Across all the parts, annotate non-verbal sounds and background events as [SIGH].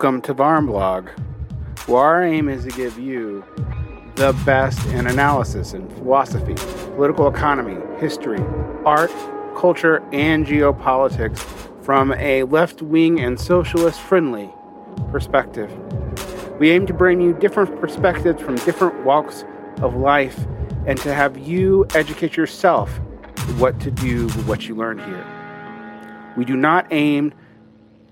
Welcome to Varnblog, where our aim is to give you the best in analysis in philosophy, political economy, history, art, culture, and geopolitics from a left wing and socialist friendly perspective. We aim to bring you different perspectives from different walks of life and to have you educate yourself what to do with what you learn here. We do not aim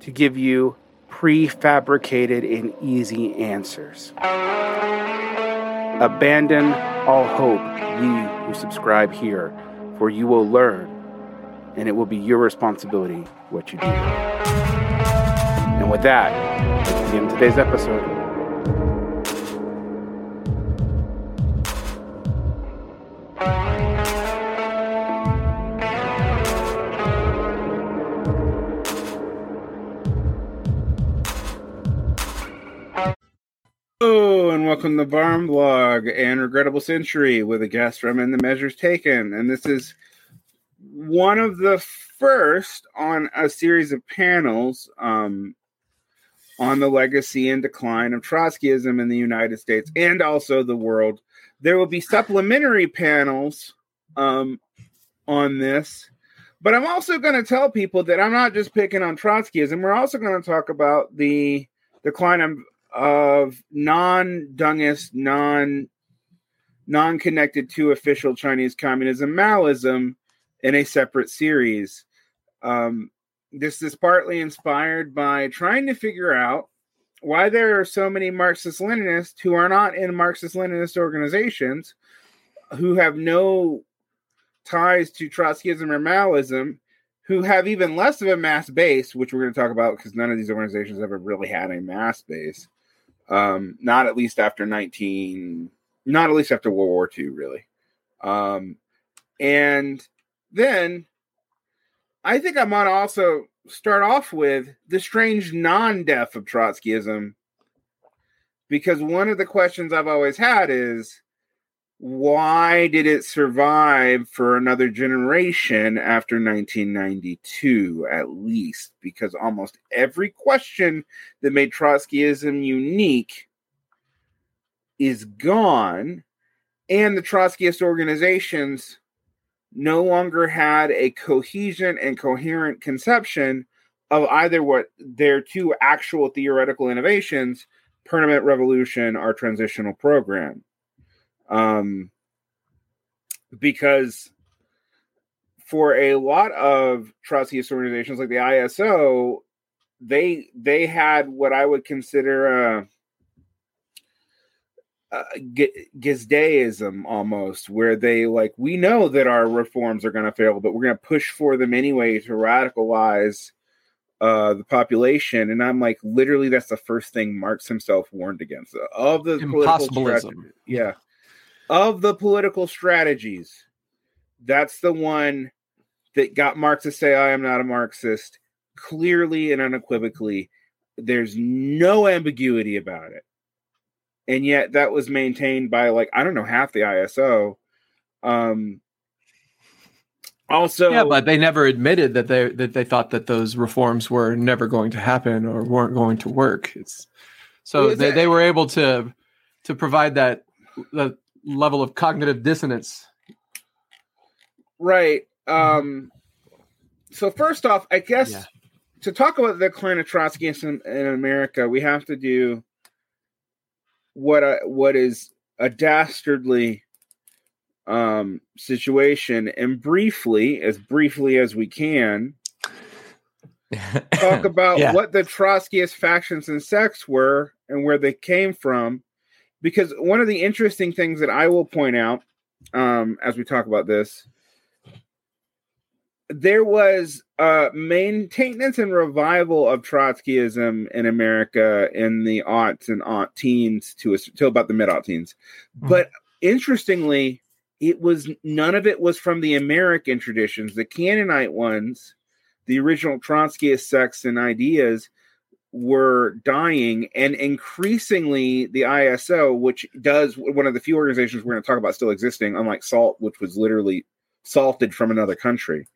to give you prefabricated and easy answers. Abandon all hope, ye who subscribe here, for you will learn, and it will be your responsibility what you do. And with that, begin today's episode. Welcome to Varnblog and Regrettable Century with a guest from In the Measures Taken. And this is one of the first on a series of panels um, on the legacy and decline of Trotskyism in the United States and also the world. There will be supplementary panels um, on this. But I'm also going to tell people that I'm not just picking on Trotskyism. We're also going to talk about the decline of of non-Dengist, non non-connected to official Chinese communism, Maoism, in a separate series. Um, this is partly inspired by trying to figure out why there are so many Marxist Leninists who are not in Marxist Leninist organizations, who have no ties to Trotskyism or Maoism, who have even less of a mass base, which we're going to talk about because none of these organizations ever really had a mass base. Um, not at least after 19, not at least after World War II, really. Um, and then I think I might also start off with the strange non death of Trotskyism, because one of the questions I've always had is why did it survive for another generation after 1992 at least? Because almost every question that made trotskyism unique is gone and the trotskyist organizations no longer had a cohesion and coherent conception of either what their two actual theoretical innovations permanent revolution or transitional program um, because for a lot of Trotskyist organizations like the ISO, they they had what I would consider a, a Guesdeism almost, where they like we know that our reforms are going to fail, but we're going to push for them anyway to radicalize uh, the population. And I'm like, literally, that's the first thing Marx himself warned against of the impossibilism. Yeah, of the political strategies, that's the one that got Marx to say, I am not a Marxist, clearly and unequivocally. There's no ambiguity about it. And yet that was maintained by like, I don't know, half the ISO. Um, also yeah but they never admitted that they that they thought that those reforms were never going to happen or weren't going to work it's so they, they were able to to provide that that level of cognitive dissonance. Right. Um, so first off, I guess yeah. to talk about the decline of Trotskyism in, America, we have to do what a, what is a dastardly um, situation, and briefly, as briefly as we can, talk [LAUGHS] about yeah. what the Trotskyist factions and sects were and where they came from, because one of the interesting things that I will point out um, as we talk about this, there was uh, maintenance and revival of Trotskyism in America in the aughts and aught teens to till about the mid aught teens. Mm-hmm. But interestingly, it was none of it was from the American traditions, the Cannonite ones, the original Trotskyist sects and ideas were dying and increasingly the ISO which does one of the few organizations we're going to talk about still existing unlike SALT which was literally salted from another country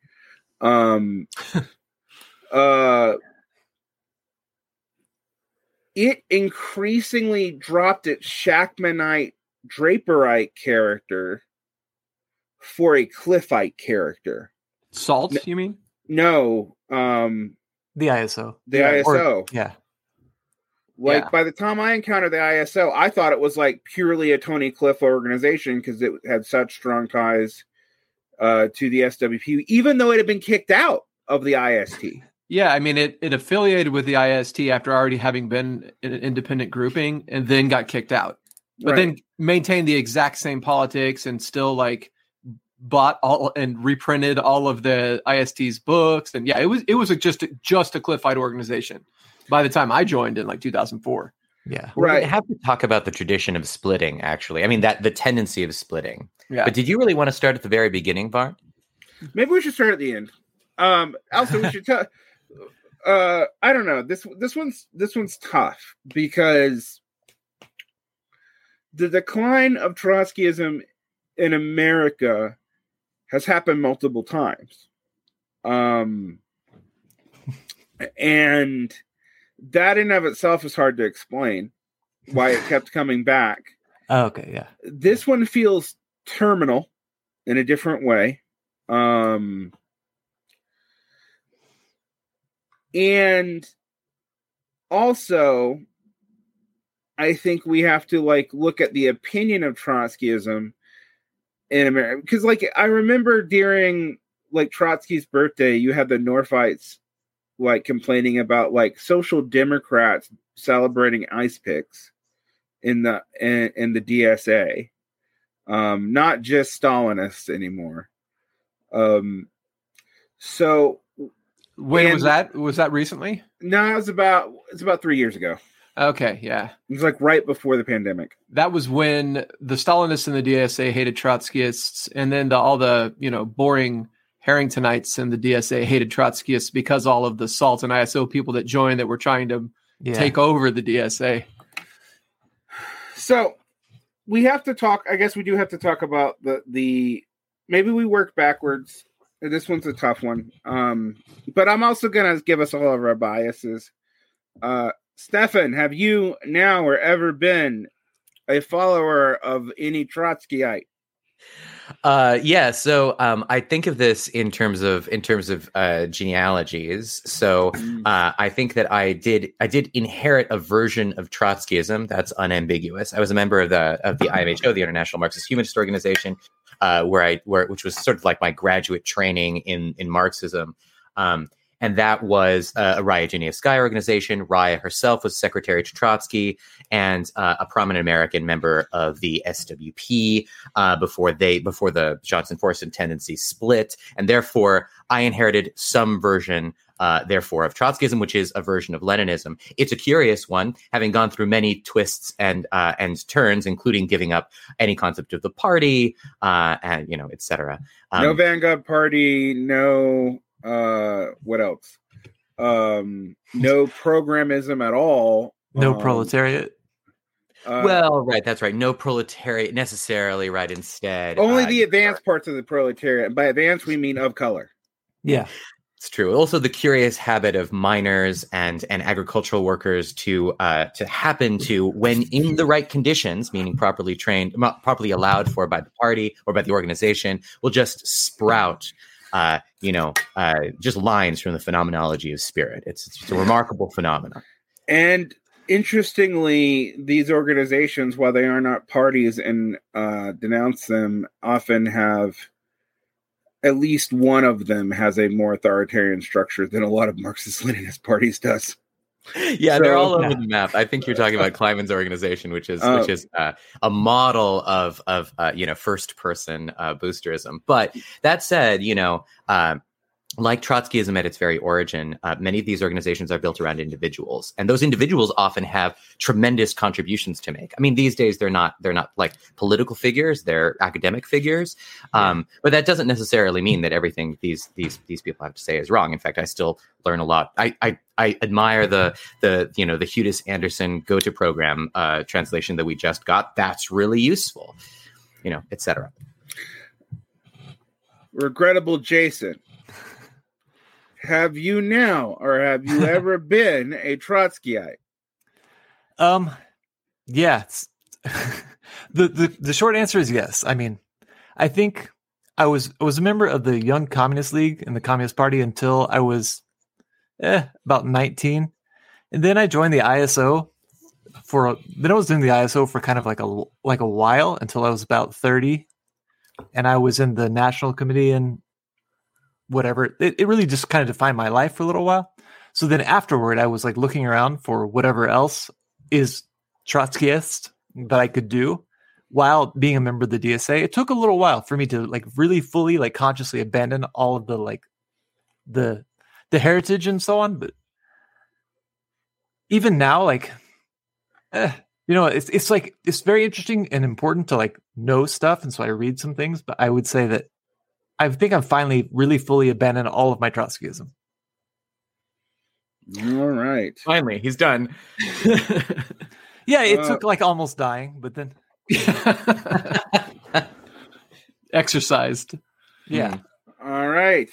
um [LAUGHS] uh it increasingly dropped its Shachtmanite Draperite character for a Cliffite character. Salt, you mean? No, um, the ISO. The yeah, ISO. Or, yeah. Like yeah. by the time I encountered the ISO, I thought it was like purely a Tony Cliff organization because it had such strong ties uh, to the SWP, even though it had been kicked out of the IST. Yeah, I mean it. It affiliated with the IST after already having been an independent grouping, and then got kicked out. But right. then maintained the exact same politics and still like bought all and reprinted all of the IST's books. And yeah, it was it was a, just just a Cliffite organization by the time I joined in like 2004. Yeah. Right. We have to talk about the tradition of splitting, actually. I mean, that the tendency of splitting. Yeah. But did you really want to start at the very beginning, Bart? Maybe we should start at the end. Um, also, we should tell. [LAUGHS] Uh, I don't know. This this one's this one's tough because the decline of Trotskyism in America has happened multiple times. Um, and that in of itself is hard to explain why it kept coming back. [LAUGHS] Oh, okay, yeah. This one feels terminal in a different way. Um and also I think we have to like look at the opinion of Trotskyism in America because like I remember during like Trotsky's birthday, you had the Northites like complaining about like social democrats celebrating ice picks in the in, in the DSA, um, not just Stalinists anymore. Um, so when was that? Was that recently? No, it was about it's about three years ago. Okay, yeah. It was like right before the pandemic. That was when the Stalinists and the DSA hated Trotskyists, and then the, all the you know boring Harringtonites and the DSA hated Trotskyists because all of the SALT and ISO people that joined that were trying to yeah. take over the DSA. So we have to talk. I guess we do have to talk about the the. Maybe we work backwards. This one's a tough one. Um, but I'm also gonna give us all of our biases. Uh, Stefan, have you now or ever been a follower of any Trotskyite? Uh, yeah. So um, I think of this in terms of in terms of uh, genealogies. So mm. uh, I think that I did I did inherit a version of Trotskyism that's unambiguous. I was a member of the of the IMHO, the International Marxist Humanist Organization, uh, where I where which was sort of like my graduate training in in Marxism. Um, and that was uh, a Raya Dunayevskaya organization. Raya herself was secretary to Trotsky and uh, a prominent American member of the SWP uh, before they before the Johnson Forest tendency split, and therefore I inherited some version. Uh, therefore, of Trotskyism, which is a version of Leninism, it's a curious one, having gone through many twists and uh, and turns, including giving up any concept of the party, uh, and you know, etc. Um, no Vanguard Party, no uh, what else? Um, no programism at all. No um, proletariat. Uh, well, right, that's right. No proletariat necessarily, right? Instead, only uh, the advanced parts of the proletariat. By advanced, we mean of color. Yeah, it's true. Also, the curious habit of miners and and agricultural workers to uh, to happen to, when in the right conditions, meaning properly trained, properly allowed for by the party or by the organization, will just sprout uh, you know, uh, just lines from the phenomenology of spirit. It's, it's a remarkable phenomenon. And interestingly, these organizations, while they are not parties and uh, denounce them, often have at least one of them has a more authoritarian structure than a lot of Marxist Leninist parties does [LAUGHS] yeah, so, they're all over yeah. the map. I think you're talking about [LAUGHS] Kliman's organization, which is which oh. is uh, a model of of uh, you know first person uh, boosterism. But that said, you know. Like Trotskyism at its very origin, uh, many of these organizations are built around individuals, and those individuals often have tremendous contributions to make. I mean, these days they're not they're not like political figures; they're academic figures. Um, but that doesn't necessarily mean that everything these these these people have to say is wrong. In fact, I still learn a lot. I I, I admire the the you know the Hudis Anderson Gotha program uh, translation that we just got. That's really useful, you know, etc. Regrettable Jason have you now or have you [LAUGHS] ever been a Trotskyite? Um, yeah. [LAUGHS] the, the the short answer is yes. I mean, I think I was I was a member of the Young Communist League and the Communist Party until I was eh, about 19. And then I joined the ISO for a- then I was doing the ISO for kind of like a like a while until I was about 30. And I was in the national committee and whatever. It, it really just kind of defined my life for a little while. So then afterward, I was like looking around for whatever else is Trotskyist that I could do while being a member of the DSA. It took a little while for me to like really fully like consciously abandon all of the like the the heritage and so on. But even now, like eh, you know, it's it's like it's very interesting and important to like know stuff, and so I read some things. But I would say that I think I'm finally really fully abandoned all of my Trotskyism. All right. Finally, he's done. [LAUGHS] Yeah, it Well- took like almost dying, but then [LAUGHS] Exercised. yeah. All right.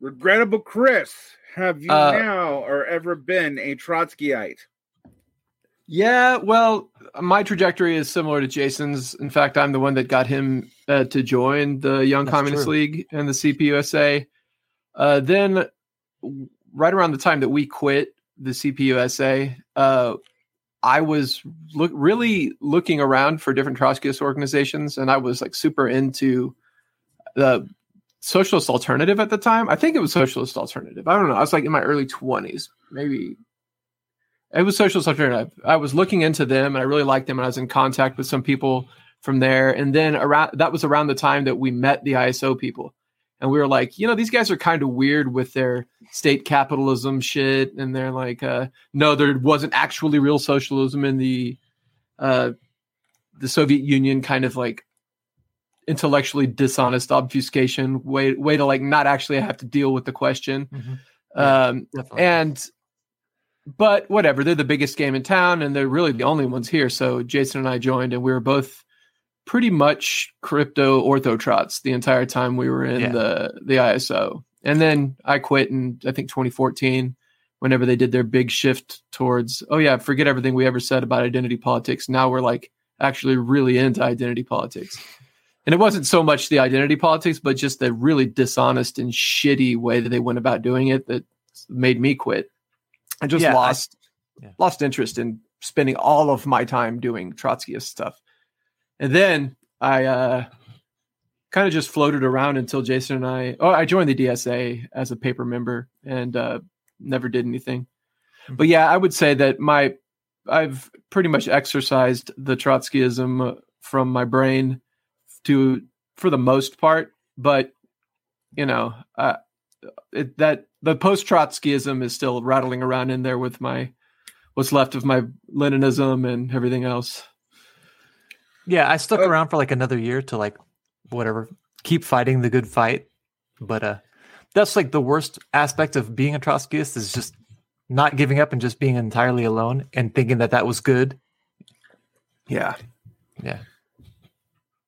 Regrettable Chris, have you Uh, now or ever been a Trotskyite? Yeah, well, my trajectory is similar to Jason's. In fact, I'm the one that got him uh, to join the Young That's Communist true. League and the CPUSA. Uh, then, right around the time that we quit the CPUSA, uh, I was look, really looking around for different Trotskyist organizations, and I was like super into the Socialist Alternative at the time. I think it was Socialist Alternative. I don't know. I was like in my early 20s, maybe it was Socialist Alternative. I was looking into them and I really liked them and I was in contact with some people from there. And then around that was around the time that we met the ISO people. And we were like, you know, these guys are kind of weird with their state capitalism shit. And they're like, uh, no, there wasn't actually real socialism in the uh, the Soviet Union kind of like intellectually dishonest obfuscation way way to like not actually have to deal with the question. Mhm. Um, Definitely. and but whatever, they're the biggest game in town and they're really the only ones here. So Jason and I joined and we were both pretty much crypto orthotrots the entire time we were in Yeah. the the ISO. And then I quit in I think 2014 whenever they did their big shift towards oh yeah, forget everything we ever said about identity politics. Now we're like actually really into identity politics. And it wasn't so much the identity politics, but just the really dishonest and shitty way that they went about doing it that made me quit. I just Yeah, I- lost yeah. lost interest in spending all of my time doing Trotskyist stuff. And then I uh, kind of just floated around until Jason and I oh I joined the DSA as a paper member and uh, never did anything. But yeah, I would say that my I've pretty much exercised the Trotskyism from my brain to for the most part, but you know, uh, it, that the post Trotskyism is still rattling around in there with my what's left of my Leninism and everything else. Yeah, I stuck Oh. around for like another year to like whatever keep fighting the good fight. But uh that's like the worst aspect of being a Trotskyist is just not giving up and just being entirely alone and thinking that that was good. Yeah. Yeah.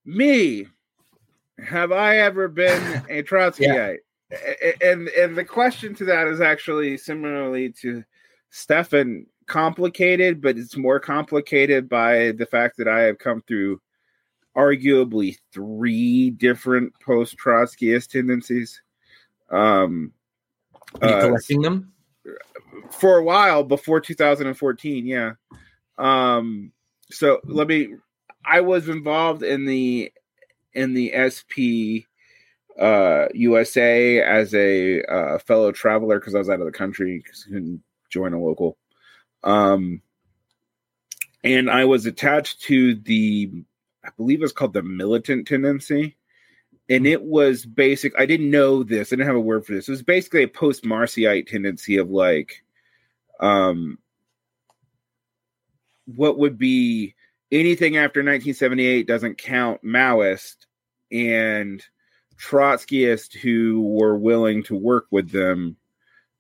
Me, have I ever been a [LAUGHS] Trotskyite? A- a- And and the question to that is actually similarly to Stefan, complicated, but it's more complicated by the fact that I have come through arguably three different post Trotskyist tendencies. Um, Are you uh, collecting them? for a while before 2014 yeah um so let me i was involved in the in the sp uh usa as a uh, fellow traveler because i was out of the country because i couldn't join a local um and i was attached to the i believe it's called the militant tendency. And it was basic i didn't know this i didn't have a word for this. It was basically a post Marcyite tendency of like um what would be anything after 1978 doesn't count maoist and Trotskyist who were willing to work with them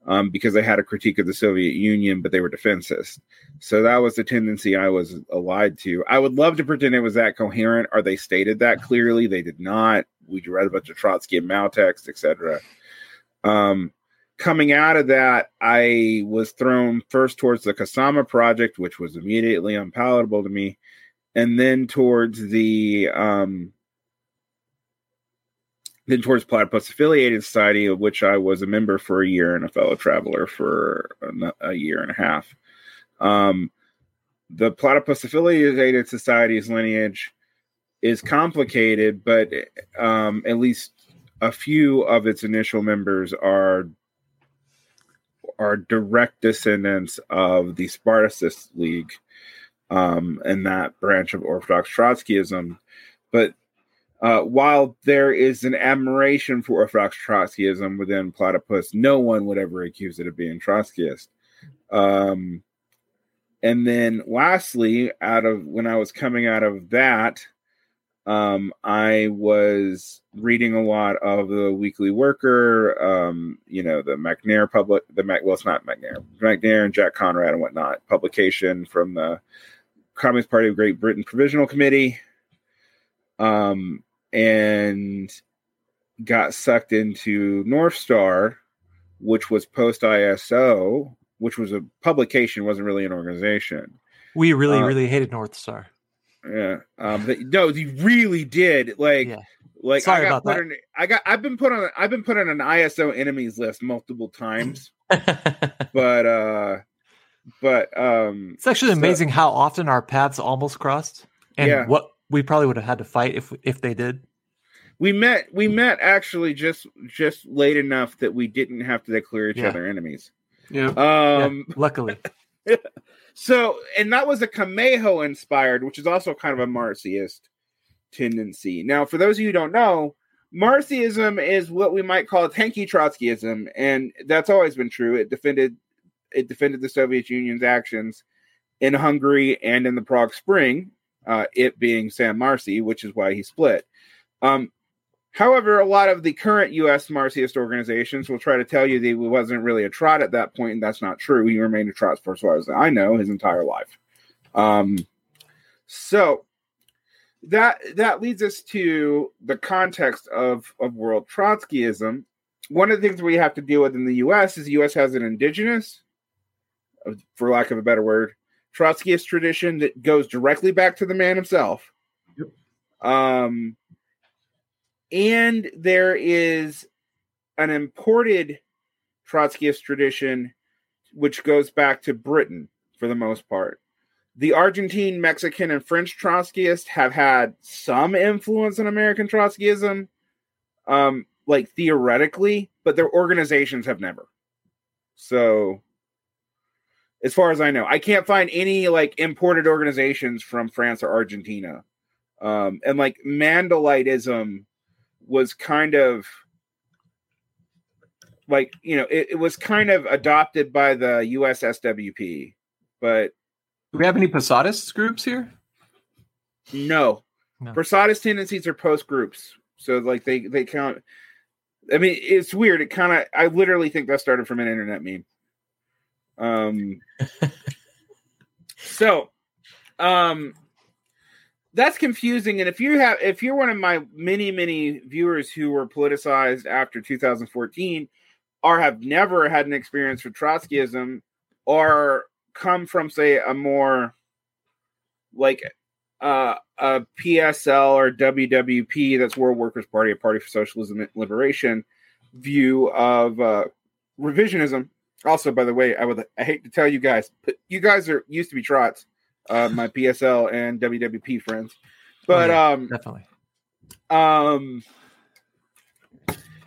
um, because they had a critique of the soviet union but they were defensist. So that was the tendency i was allied to. I would love to pretend it was that coherent. Or they stated that clearly? They did not. We read a bunch of trotsky and mao text etc um coming out of that, I was thrown first towards the Kasama project, which was immediately unpalatable to me, and then towards the um, then towards Platypus Affiliated Society, of which I was a member for a year and a fellow traveler for a, year and a half. Um, the Platypus Affiliated Society's lineage is complicated, but um, at least a few of its initial members are are direct descendants of the Spartacist League um, and that branch of Orthodox Trotskyism. But uh, while there is an admiration for Orthodox Trotskyism within Platypus, no one would ever accuse it of being Trotskyist. Um, and then lastly, out of when I was coming out of that, um, I was reading a lot of the Weekly Worker, um, you know, the McNair public, the Mac, well, it's not McNair, McNair and Jack Conrad and whatnot, publication from the Communist Party of Great Britain Provisional Committee, um, and got sucked into North Star, which was post ISO, which was a publication, wasn't really an organization. We really, uh, really hated North Star. Yeah. Um. But, no, he really did. Like, yeah. like Sorry I got about put that. On, I got. I've been put on. I've been put on an ISO enemies list multiple times. [LAUGHS] but uh, but um, It's actually So- amazing how often our paths almost crossed, and Yeah. what we probably would have had to fight if if they did. we met. We met actually just just late enough that we didn't have to declare each Yeah. other enemies. Yeah. Um. yeah, [LAUGHS] luckily, So, and that was a Kameho inspired, which is also kind of a Marcyist tendency. Now, for those of you who don't know, Marcyism is what we might call tanky Trotskyism, and that's always been true. It defended it defended the Soviet Union's actions in Hungary and in the Prague Spring, uh, it being Sam Marcy, which is why he split. Um, However, a lot of the current U.S. Marcyist organizations will try to tell you that he wasn't really a trot at that point, and that's not true. He remained a trot, for as far as I know, his entire life. Um, so that that leads us to the context of of world Trotskyism. One of the things we have to deal with in the U.S. is the U.S. has an indigenous, for lack of a better word, Trotskyist tradition that goes directly back to the man himself. Um, and there is an imported Trotskyist tradition which goes back to Britain for the most part. The Argentine, Mexican, and French Trotskyists have had some influence on American Trotskyism, um, like theoretically, but their organizations have never. So, as far as I know, I can't find any like imported organizations from France or Argentina. Um, and like Mandelitism was kind of like you know it, it was kind of adopted by the US SWP, but Do we have any Posadist groups here? no, No. Versatis tendencies are post groups, so like they they count. I mean, it's weird. It kind of I literally think that started from an internet meme. Um. so, um, that's confusing. And if you have, if you're one of my many, many viewers who were politicized after 2014, or have never had an experience with Trotskyism, or come from, say, a more like uh, a PSL or WWP, that's World Workers Party, a Party for Socialism and Liberation, view of uh, revisionism. Also, by the way, I would I hate to tell you guys, but you guys are used to be trots, uh, my PSL and WWP friends, but yeah. um, definitely. um,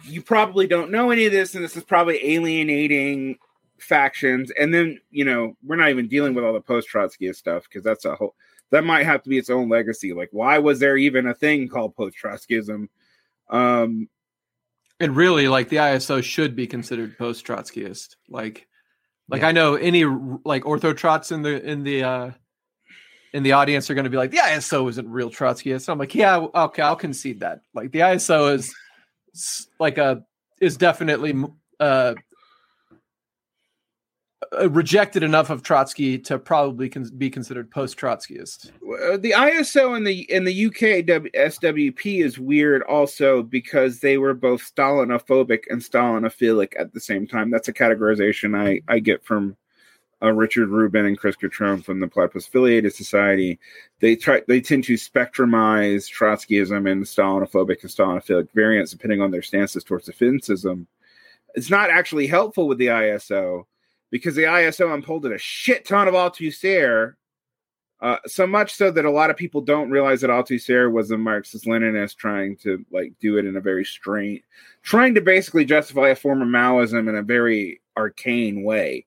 you probably don't know any of this, and this is probably alienating factions. And then you know we're not even dealing with all the post Trotskyist stuff because that's a whole that might have to be its own legacy. Like, why was there even a thing called post Trotskyism? Um, And really, like the ISO should be considered post Trotskyist. Like, like Yeah. I know any like orthotrots in the in the uh in the audience are going to be like the ISO isn't real Trotskyist. I'm like, yeah, okay, I'll concede that. Like the ISO is like a is definitely uh uh, rejected enough of Trotsky to probably con- be considered post Trotskyist. Uh, the ISO and the in the UK w- SWP is weird also because they were both Stalinophobic and Stalinophilic at the same time. That's a categorization I I get from uh, Richard Rubin and Chris Cutrone from the Platypus Affiliated Society. They try they tend to spectrumize Trotskyism and Stalinophobic and Stalinophilic variants depending on their stances towards defensism. It's not actually helpful with the ISO because the ISO unfolded a shit ton of Althusser, uh, so much so that a lot of people don't realize that Althusser was a Marxist Leninist trying to like do it in a very strange, trying to basically justify a form of Maoism in a very arcane way.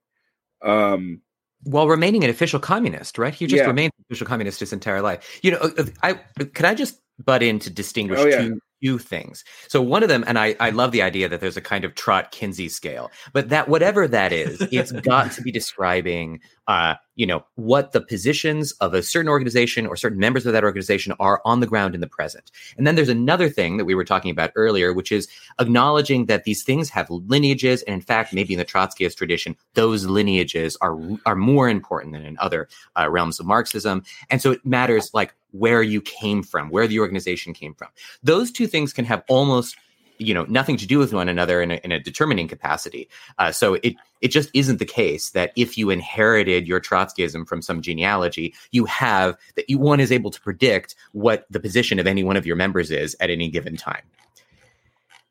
Um, while remaining an official communist, right? He just Yeah. remained an official communist his entire life. You know, uh, I can I just butt in to distinguish Oh, yeah. two two things. So one of them, and I I love the idea that there's a kind of Trot Kinsey scale, but that whatever that is, it's got to be describing, uh, you know, what the positions of a certain organization or certain members of that organization are on the ground in the present. And then there's another thing that we were talking about earlier, which is acknowledging that these things have lineages, and in fact, maybe in the Trotskyist tradition, those lineages are are more important than in other uh, realms of Marxism, and so it matters like where you came from, where the organization came from. Those two things can have almost you know nothing to do with one another in a, in a determining capacity. Uh, so it it just isn't the case that if you inherited your Trotskyism from some genealogy, you have that you one is able to predict what the position of any one of your members is at any given time.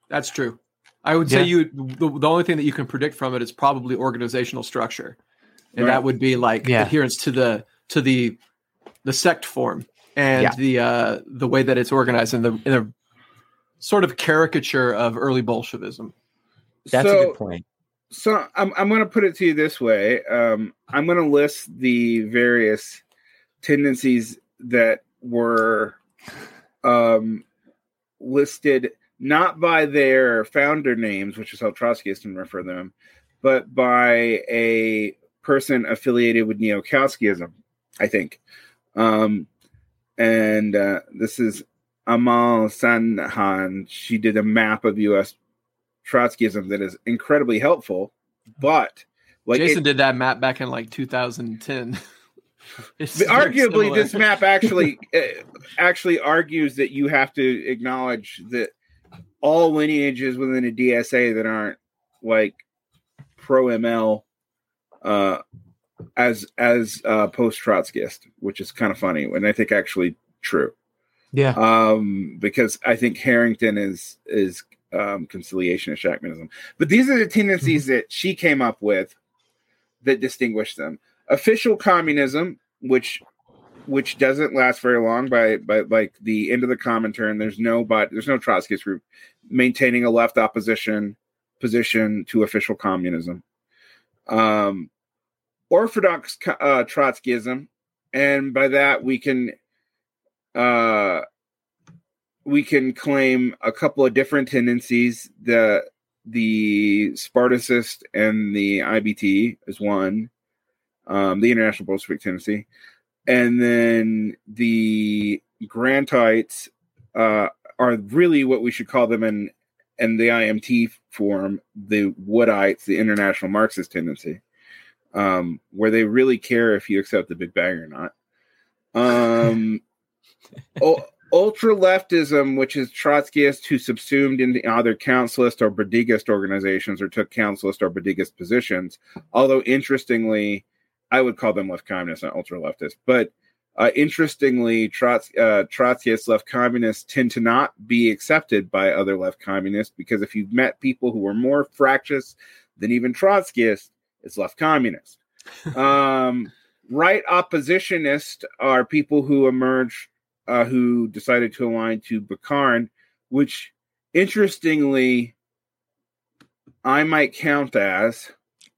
That's true. I would say Yeah. you the, the only thing that you can predict from it is probably organizational structure, and Right. that would be like Yeah. adherence to the to the the sect form and Yeah. the uh, the way that it's organized in the in a sort of caricature of early Bolshevism. That's so, a good point. So I'm I'm going to put it to you this way. Um, I'm going to list the various tendencies that were um, listed not by their founder names, which is how Trotskyists can refer them, but by a person affiliated with Neo-Kautskyism, I think. Um, and uh, this is Amal Sanhan. She did a map of U.S. Trotskyism that is incredibly helpful, but like Jason it- did that map back in like 2010. [LAUGHS] It's very arguably this map actually uh, actually argues that you have to acknowledge that all lineages within a DSA that aren't like pro ML uh as as uh post Trotskyist, which is kind of funny and I think actually true. Yeah. Um because I think Harrington is is um conciliationist Shachtmanism. But these are the tendencies that she came up with that distinguish them official communism, which which doesn't last very long by by like the end of the Comintern. There's no but there's no Trotskyist group maintaining a left opposition position to official communism. Um, Orthodox uh, Trotskyism, and by that we can uh, we can claim a couple of different tendencies. The the Spartacist and the IBT is one um, the International Bolshevik Tendency, and then the Grantites uh, are really what we should call them in in the IMT form, the Woodites, the International Marxist Tendency, um, where they really care if you accept the Big Bang or not. Um, ultra leftism, which is Trotskyists who subsumed into either councilist or Bordigist organizations or took councilist or Bordigist positions. Although interestingly, I would call them left communists, not ultra leftist. But uh, interestingly, uh, Trotskyists, left communists, tend to not be accepted by other left communists because if you've met people who are more fractious than even Trotskyists, it's left communist. [LAUGHS] um, right oppositionists are people who emerge, uh, who decided to align to Bukharin, which interestingly, I might count as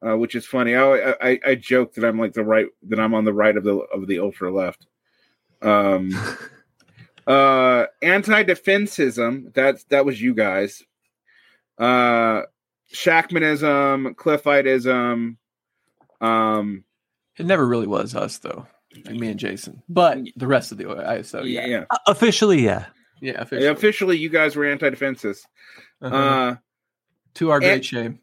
uh, which is funny. I, I I joke that I'm like the right that I'm on the right of the of the ultra left. Um, [LAUGHS] uh, anti-defensism. That's that was you guys. Uh, Shachtmanism, Cliffitism. Um, It never really was us though, me and Jason, but the rest of the ISO, yeah, yeah, yeah. Uh, officially, yeah. yeah, Officially. officially. you guys were anti-defensists. Uh-huh. Uh, to our great and- shame.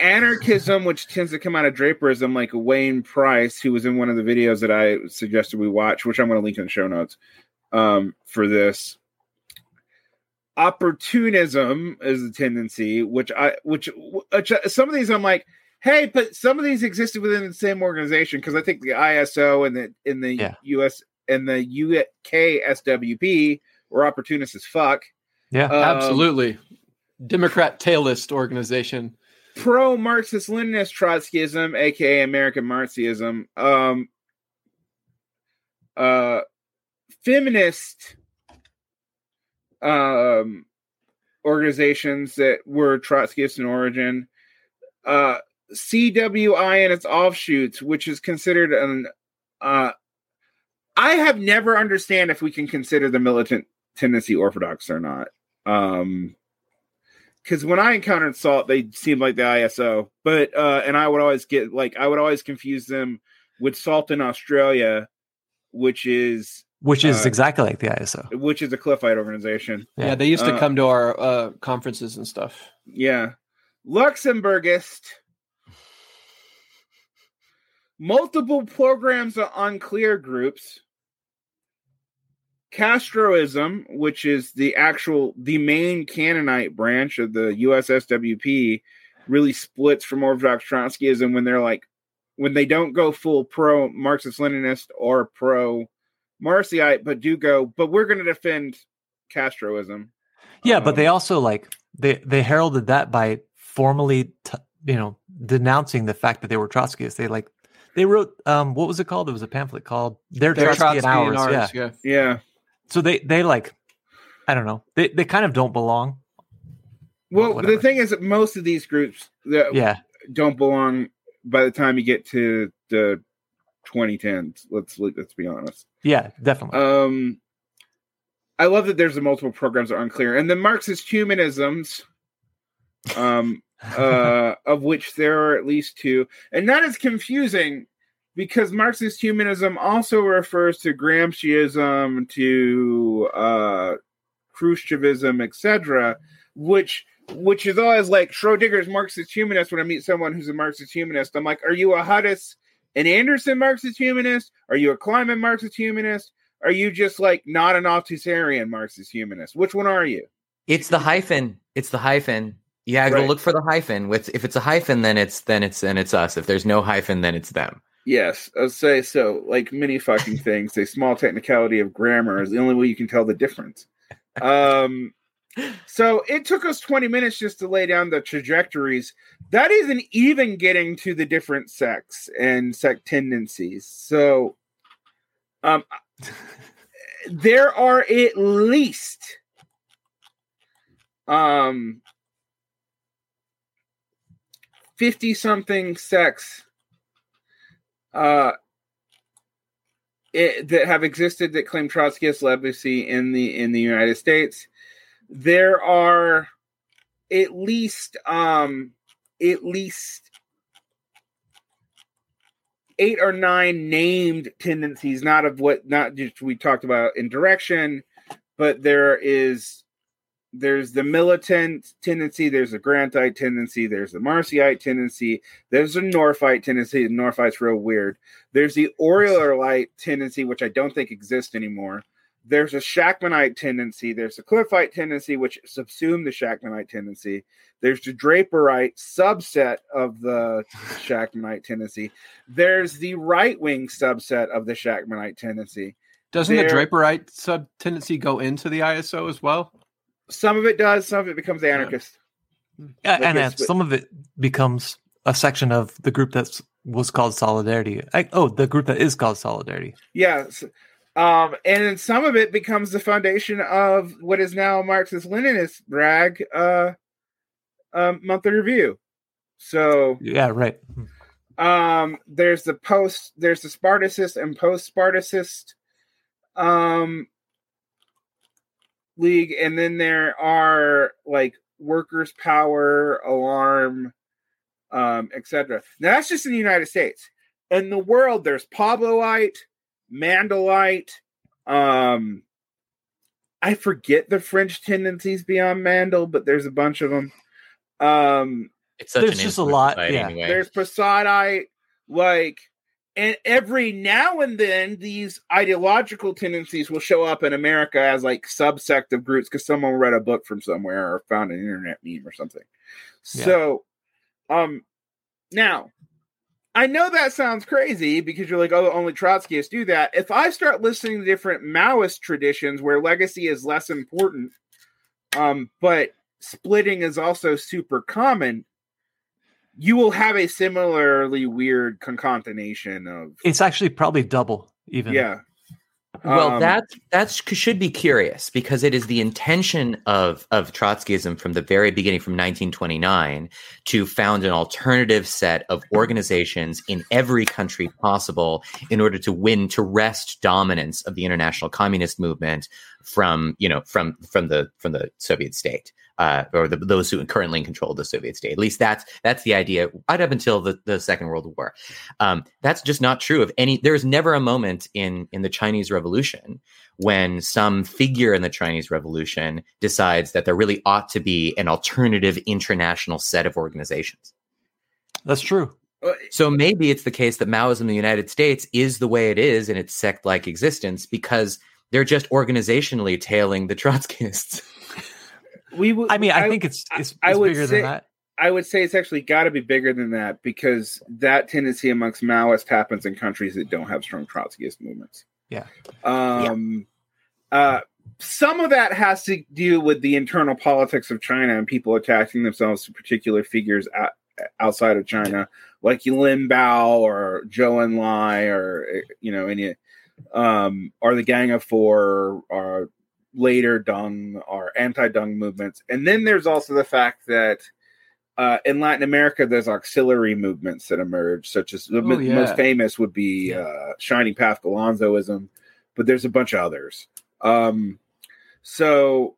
anarchism, which tends to come out of Draperism, like Wayne Price, who was in one of the videos that I suggested we watch, which I'm going to link in the show notes um, for this. Opportunism is a tendency, which I, which, which some of these I'm like, hey, but some of these existed within the same organization because I think the ISO and the in the yeah. US and the UK SWP were opportunists as fuck. Yeah, um, absolutely. Democrat tailist organization. Pro Marxist Leninist Trotskyism, aka American Marcyism. Um, uh, feminist um, organizations that were Trotskyist in origin. Uh, CWI and its offshoots, which is considered an. Uh, I have never understand if we can consider the militant tendency orthodox or not. Um, because when I encountered SALT, they seemed like the ISO, but uh, and I would always get like I would always confuse them with SALT in Australia, which is which is uh, exactly like the ISO, which is a Cliffite organization. Yeah, yeah they used to uh, come to our uh, conferences and stuff. Yeah, Luxemburgist. Multiple programs are unclear groups. Castroism, which is the actual the main Cannonite branch of the USSWP, really splits from Orthodox Trotskyism when they're like when they don't go full pro Marxist Leninist or pro Marcyite, but do go, but we're going to defend Castroism. Yeah, um, but they um, also like they they heralded that by formally t- you know denouncing the fact that they were Trotskyists. They like they wrote um what was it called? It was a pamphlet called "Their Trotsky, Trotsky and Ours." ours yeah. yeah, yeah so they they like I don't know. They they kind of don't belong. Well, the thing is that most of these groups that yeah don't belong by the time you get to the 2010s. Let's let's be honest. Yeah, definitely. Um, I love that there's a multiple programs that are unclear, and the Marxist humanisms, um, [LAUGHS] uh, of which there are at least two, and that is confusing because Marxist humanism also refers to Gramsciism, to uh, Khrushchevism, etc., which which is always like Schrodinger's Marxist humanist. When I meet someone who's a Marxist humanist, I'm like, "Are you a Hudis and Anderson Marxist humanist? Are you a Kliman Marxist humanist? Are you just like not an Althusserian Marxist humanist? Which one are you?" It's the hyphen. It's the hyphen. Yeah, right. go look for the hyphen. With if it's a hyphen, then it's then it's then it's us. If there's no hyphen, then it's them. Yes, I'll say so. Like many fucking [LAUGHS] things, a small technicality of grammar is the only way you can tell the difference. Um, so it took us 20 minutes just to lay down the trajectories. That isn't even getting to the different sects and sect tendencies. So, um, [LAUGHS] there are at least um 50 something sects uh, it, that have existed that claim Trotskyist legacy in the in the United States. There are at least um, at least eight or nine named tendencies, not of what not just we talked about in direction, but there is there's the militant tendency, there's a grantite tendency, there's the Marcyite tendency, there's a Northite tendency. Northite's real weird. There's the Oriolite tendency, which I don't think exists anymore. There's a Shachtmanite tendency. There's a Cliffite tendency, which subsumed the Shachtmanite tendency. There's the Draperite subset of the Shachtmanite tendency. There's the right wing subset of the Shachtmanite tendency. Doesn't there, the Draperite sub tendency go into the ISO as well? Some of it does. Some of it becomes anarchist. Yeah, like and then some of it becomes a section of the group that was called Solidarity. I, oh, the group that is called Solidarity. Yes. Um, and then some of it becomes the foundation of what is now Marxist Leninist brag uh, um, monthly review. So yeah, right. Um, there's the post, there's the Spartacist and post Spartacist um league, and then there are like workers' power, alarm, um, etc. Now that's just in the United States. In the world, there's Pabloite, Mandelite. Um, I forget the French tendencies beyond Mandel, but there's a bunch of them. Um, It's such There's an just a lot, yeah. Anyway. There's Posadite, like, and every now and then these ideological tendencies will show up in America as like subsect of groups because someone read a book from somewhere or found an internet meme or something. Yeah. So, um, now I know that sounds crazy because you're like, oh, only Trotskyists do that. If I start listening to different Maoist traditions where legacy is less important, um, but splitting is also super common, you will have a similarly weird concatenation of It's actually probably double even. yeah. Well, Um, that that should be curious because it is the intention of of Trotskyism from the very beginning, from 1929, to found an alternative set of organizations in every country possible in order to win to wrest dominance of the international communist movement from you know from from the from the Soviet state. Uh, or the, those who currently control the Soviet state. At least that's that's the idea right up until the, the Second World War. Um, that's just not true of any. There is never a moment in in the Chinese Revolution when some figure in the Chinese Revolution decides that there really ought to be an alternative international set of organizations. That's true. So maybe it's the case that Maoism in the United States is the way it is in its sect like existence because they're just organizationally tailing the Trotskyists. [LAUGHS] we would. I mean, I, think it's it's, I it's would bigger say- than that. I would say it's actually got to be bigger than that because that tendency amongst Maoists happens in countries that don't have strong Trotskyist movements. Yeah. Um, uh, some of that has to do with the internal politics of China and people attaching themselves to particular figures out, outside of China, like Lin Biao or Zhou Enlai or eh, you know any, um, or the Gang of Four or later Deng or anti-Deng movements. And then there's also the fact that uh, in Latin America, there's auxiliary movements that emerge, such as the Oh, m- yeah. most famous would be uh, Shining Path Gonzaloism, but there's a bunch of others. Um, so,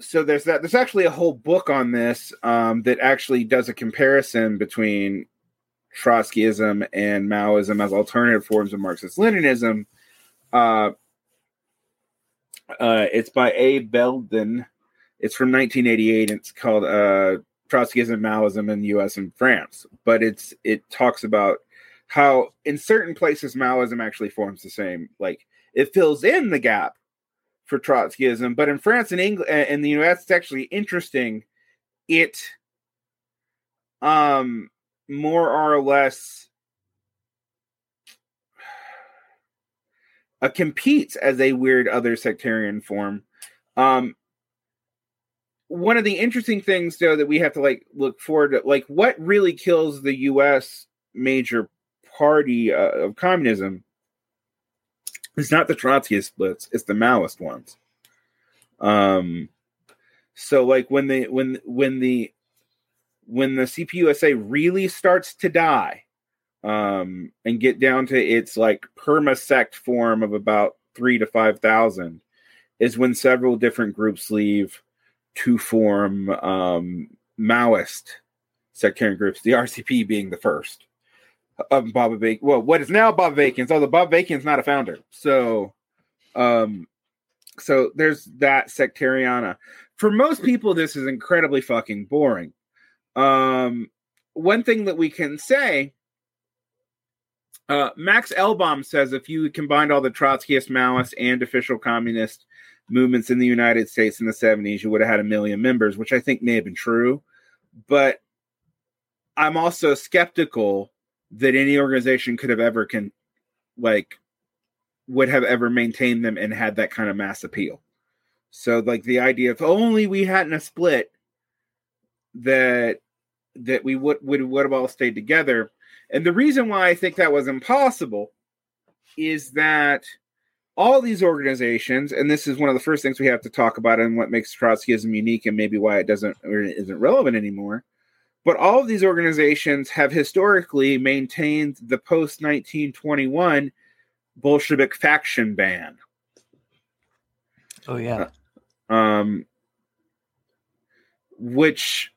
so there's that. There's actually a whole book on this um, that actually does a comparison between Trotskyism and Maoism as alternative forms of Marxist-Leninism. Uh, uh, it's by A. Belden. It's from 1988. And it's called uh, Trotskyism, Maoism in the U.S. and France. But it's it talks about how in certain places Maoism actually forms the same. Like it fills in the gap for Trotskyism, but in France and England and the U.S. it's actually interesting. It um more or less uh, competes as a weird other sectarian form. Um, one of the interesting things, though, that we have to like look forward to, like what really kills the U.S. major party uh, of communism is not the Trotskyist splits; it's the Maoist ones. Um, so like when the when when the when the CPUSA really starts to die, um, and get down to its like perma-sect form of about three to five thousand, is when several different groups leave to form um, Maoist sectarian groups. The RCP being the first of Bob Avakian. Well, what is now Bob Avakian's? Although Bob Avakian's not a founder, so um, so there's that sectariana. For most people, this is incredibly fucking boring. Um, one thing that we can say uh, Max Elbaum says if you combined all the Trotskyist, Maoist, and official communist movements in the United States in the 70s, you would have had a million members, which I think may have been true. But I'm also skeptical that any organization could have ever can like would have ever maintained them and had that kind of mass appeal. So like the idea if only we hadn't a split that that we would would would have all stayed together. And the reason why I think that was impossible is that all these organizations, and this is one of the first things we have to talk about, and what makes Trotskyism unique, and maybe why it doesn't or isn't relevant anymore. But all of these organizations have historically maintained the post 1921 Bolshevik faction ban. Oh yeah. um, which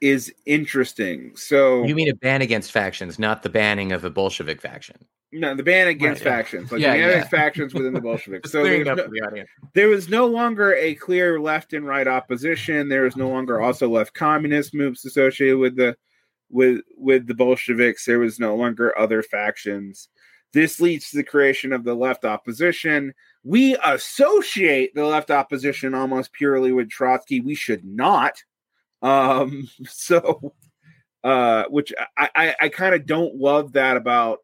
is interesting. So You mean a ban against factions, not the banning of a Bolshevik faction. no, the ban against Right, yeah. factions, like Yeah, the yeah. factions within the Bolsheviks. [LAUGHS] So there's up no, the there was no longer a clear left and right opposition. There was no longer also left communist moves associated with the with with the Bolsheviks. There was no longer other factions. This leads to the creation of the left opposition. We associate the left opposition almost purely with Trotsky. We should not. Um, [LAUGHS] so, uh, which I, I, I kind of don't love that about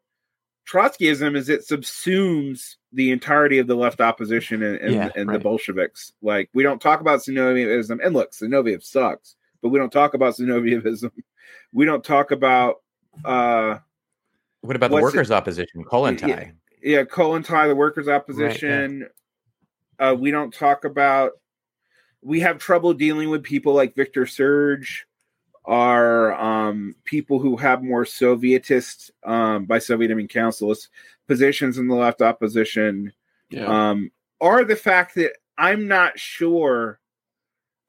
Trotskyism is it subsumes the entirety of the left opposition and, and, Yeah, and the. Bolsheviks. Like we don't talk about Zinovievism, and look, Zinoviev sucks, but we don't talk about Zinovievism. We don't talk about uh What about the workers' opposition? Kollontai. Yeah. yeah, Kollontai, the workers' opposition. uh, we don't talk about. We have trouble dealing with people like Victor Serge, are um, people who have more Sovietist, um, by Soviet I mean councilist positions in the left opposition. Yeah. Um, are the fact that I'm not sure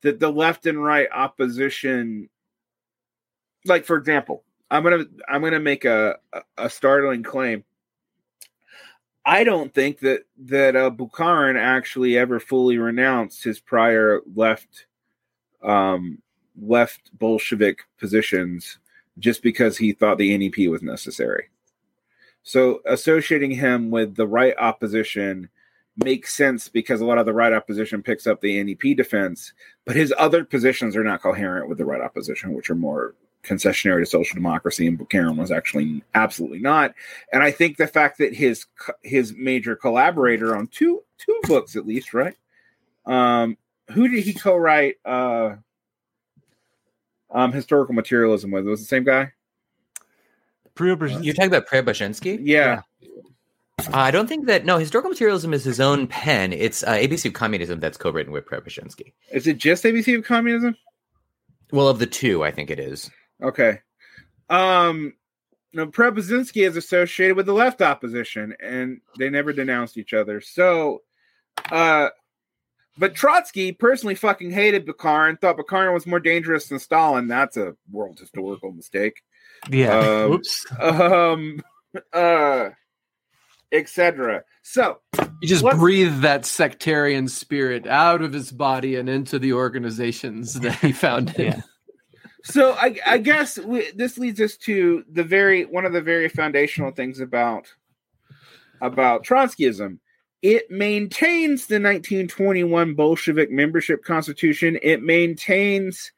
that the left and right opposition, like for example, I'm gonna I'm gonna make a a, a startling claim. I don't think that that uh, Bukharin actually ever fully renounced his prior left um, left Bolshevik positions just because he thought the NEP was necessary. So associating him with the right opposition makes sense because a lot of the right opposition picks up the NEP defense, but his other positions are not coherent with the right opposition, which are more concessionary to social democracy, and Bukharin was actually absolutely not. And I think the fact that his his major collaborator on two two books at least, right? Um, who did he co-write uh, um, historical materialism with? Was it the same guy? You're talking about Preobrazhensky? Yeah. Uh, I don't think that. No, historical materialism is his own pen. It's uh, ABC of Communism that's co-written with Preobrazhensky. Is it just ABC of communism? Well, of the two, I think it is. Okay. Um no, Preobrazhensky is associated with the left opposition and they never denounced each other. So uh but Trotsky personally fucking hated Bukharin, and thought Bukharin was more dangerous than Stalin. That's a world historical mistake. yeah. Um, Oops. Um uh etc. So you just breathe that sectarian spirit out of his body and into the organizations that he founded. Yeah. So I, I guess we, this leads us to the very one of the very foundational things about about Trotskyism. It maintains the 1921 Bolshevik membership constitution. It maintains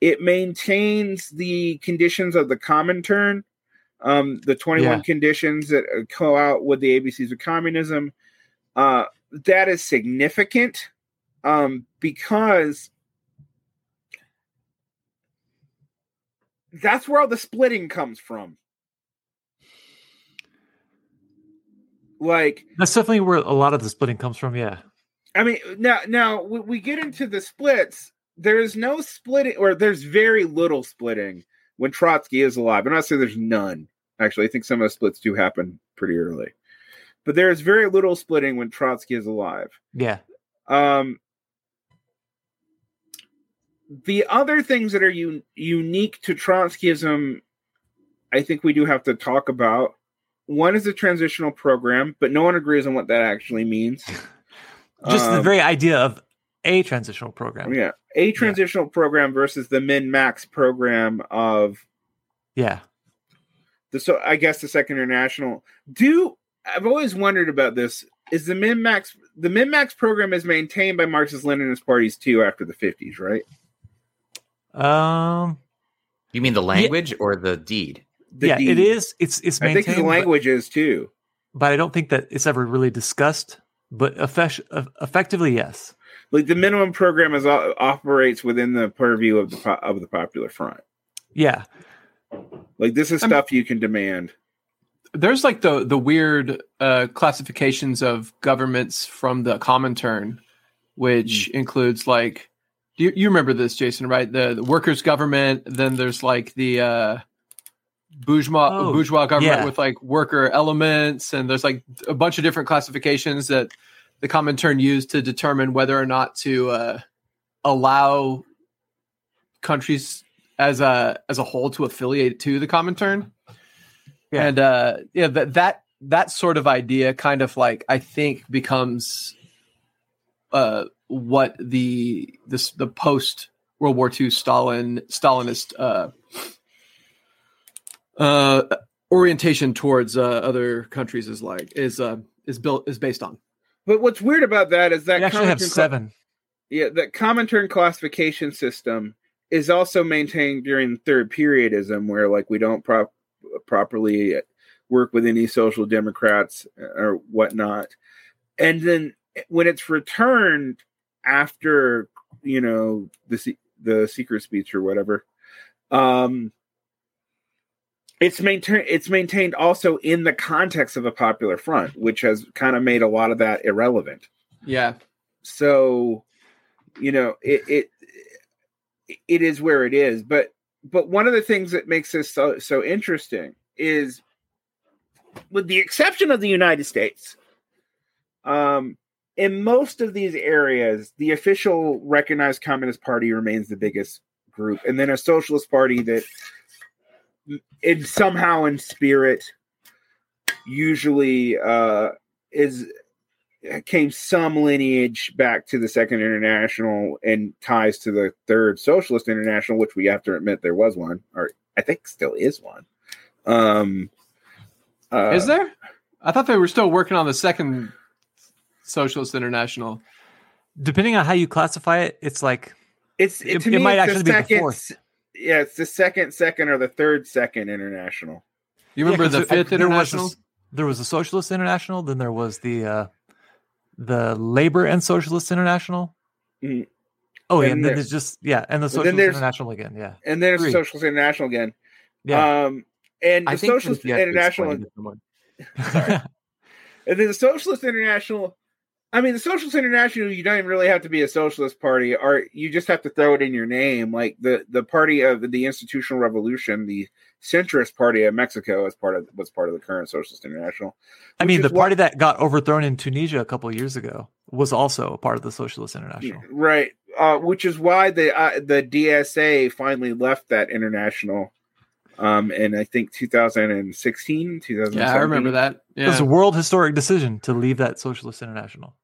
it maintains the conditions of the Comintern, um, the 21 Yeah. conditions that uh, go out with the ABCs of communism. Uh, that is significant um, because that's where all the splitting comes from. Like, That's definitely where a lot of the splitting comes from. Yeah. I mean, now now we, we get into the splits. There is no splitting, or there's very little splitting when Trotsky is alive. I'm not saying there's none. Actually, I think some of the splits do happen pretty early, but there is very little splitting when Trotsky is alive. Yeah. Um, the other things that are un- unique to Trotskyism, I think we do have to talk about. One is the transitional program, but no one agrees on what that actually means. [LAUGHS] Just the Um, very idea of a transitional program. yeah, a transitional program versus the min max program of Yeah. the so I guess the Second International. Do I've always wondered about this? Is the min max the min max program is maintained by Marxist Leninist parties too after the fifties, right? Um. You mean the language or the deed? The yeah, D- it is. It's it's I think the but- language is too. but, I don't think that it's ever really discussed. But effect- effectively, yes. Like the minimum program is operates within the purview of the of the Popular Front. Yeah. Like this is I'm- stuff you can demand. There's like the the weird uh, classifications of governments from the Comintern, which includes like you, you remember this, Jason, right? The, the workers' government. Then there's like the uh, bourgeois Oh, bourgeois government yeah. with like worker elements, and there's like a bunch of different classifications that the Comintern used to determine whether or not to uh, allow countries as a as a whole to affiliate to the Comintern. Yeah. And uh, yeah, that that that sort of idea kind of like I think becomes uh, what the this the post World War II Stalin Stalinist uh, uh, orientation towards uh, other countries is like is uh, is built is based on. But what's weird about that is that we actually have seven. yeah, that Comintern classification system is also maintained during third periodism, where like we don't prop- properly work with any social democrats or whatnot, and then when it's returned after you know the the secret speech or whatever, um, it's maintained it's maintained also in the context of a popular front which has kind of made a lot of that irrelevant. Yeah. So you know it it it is where it is but but one of the things that makes this so so interesting is with the exception of the united states um in most of these areas the official recognized communist party remains the biggest group and then a socialist party that in somehow in spirit usually uh is came some lineage back to the second international and ties to the third socialist international which we have to admit there was one or i think still is one. Um uh, is there? I thought they were still working on the second socialist international depending on how you classify it it's like it's it, it, it might actually be the fourth yeah, it's the second second or the third second international. You remember yeah, the fifth there international? Was a, there was a Socialist International, then there was the uh, the Labor and Socialist International. Mm-hmm. Oh, and yeah, and then there's just yeah, and the Socialist International again, yeah, and then there's Socialist International again. Yeah, um, and the Socialist International. [LAUGHS] sorry, and then the Socialist International I mean, the Socialist International, you don't even really have to be a socialist party, or you just have to throw it in your name. Like the the party of the Institutional Revolution, the centrist party of Mexico, as part of was part of the current Socialist International. I mean, the party what, that got overthrown in Tunisia a couple years ago was also a part of the Socialist International, right? Uh, which is why the uh, the DSA finally left that international um in I think 2016, 2017. Yeah, I remember that. Yeah. It was a world historic decision to leave that Socialist International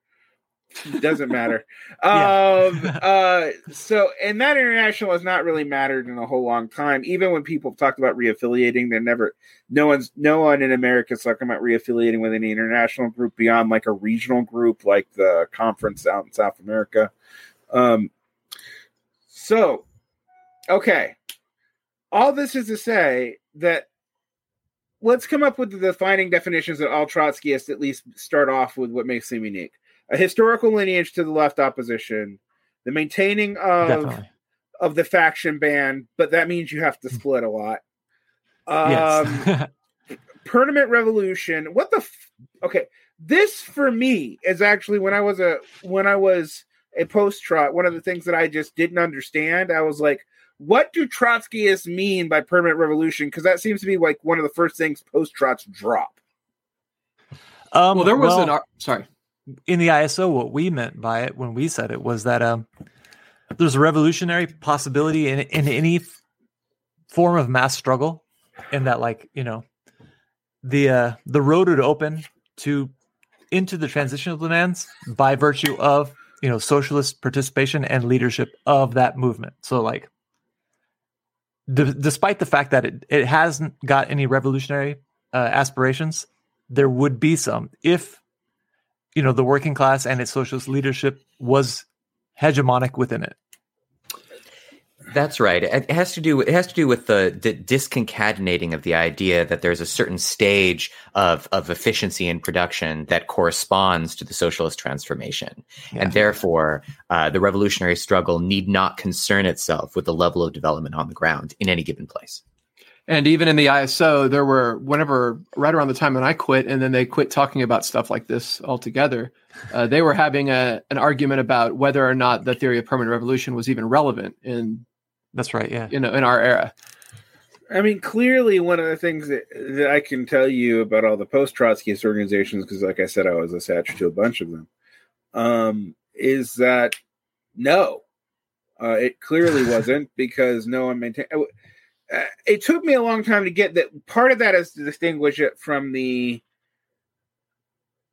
doesn't matter. [LAUGHS] um, [LAUGHS] uh, so, and that international has not really mattered in a whole long time. Even when people talked about reaffiliating, they're never, no one's, no one in America is talking about reaffiliating with any international group beyond like a regional group, like the conference out in South America. Um, so, okay, all this is to say that let's come up with the defining definitions that all Trotskyists at least start off with what makes them unique a historical lineage to the left opposition, the maintaining of Definitely. of the faction ban, but that means you have to split a lot. Um, yes. [LAUGHS] permanent revolution. What the? F- okay, this for me is actually when I was a when I was a post trot. One of the things that I just didn't understand. I was like, what do Trotskyists mean by permanent revolution? Because that seems to be like one of the first things post trots drop. Um, well, there was well, an ar- sorry in the ISO, what we meant by it when we said it was that um, there's a revolutionary possibility in, in any form of mass struggle, and that like you know, the uh, the road would open to into the transitional demands by virtue of you know socialist participation and leadership of that movement. So like, d- despite the fact that it, it hasn't got any revolutionary uh, aspirations, there would be some if you know the working class and its socialist leadership was hegemonic within it. That's right. It has to do. It has to do with the, the, disconcatenating of the idea that there's a certain stage of of efficiency in production that corresponds to the socialist transformation, yeah. and therefore uh, the revolutionary struggle need not concern itself with the level of development on the ground in any given place. And even in the ISO, there were whenever right around the time when I quit, and then they quit talking about stuff like this altogether. Uh, they were having a an argument about whether or not the theory of permanent revolution was even relevant in. That's right. Yeah. You know, in our era. I mean, clearly, one of the things that, that I can tell you about all the post Trotskyist organizations, because, like I said, I was attached to a bunch of them, um, is that no, Uh, it clearly [LAUGHS] wasn't because no one maintained. Uh, it took me a long time to get that. Part of that is to distinguish it from the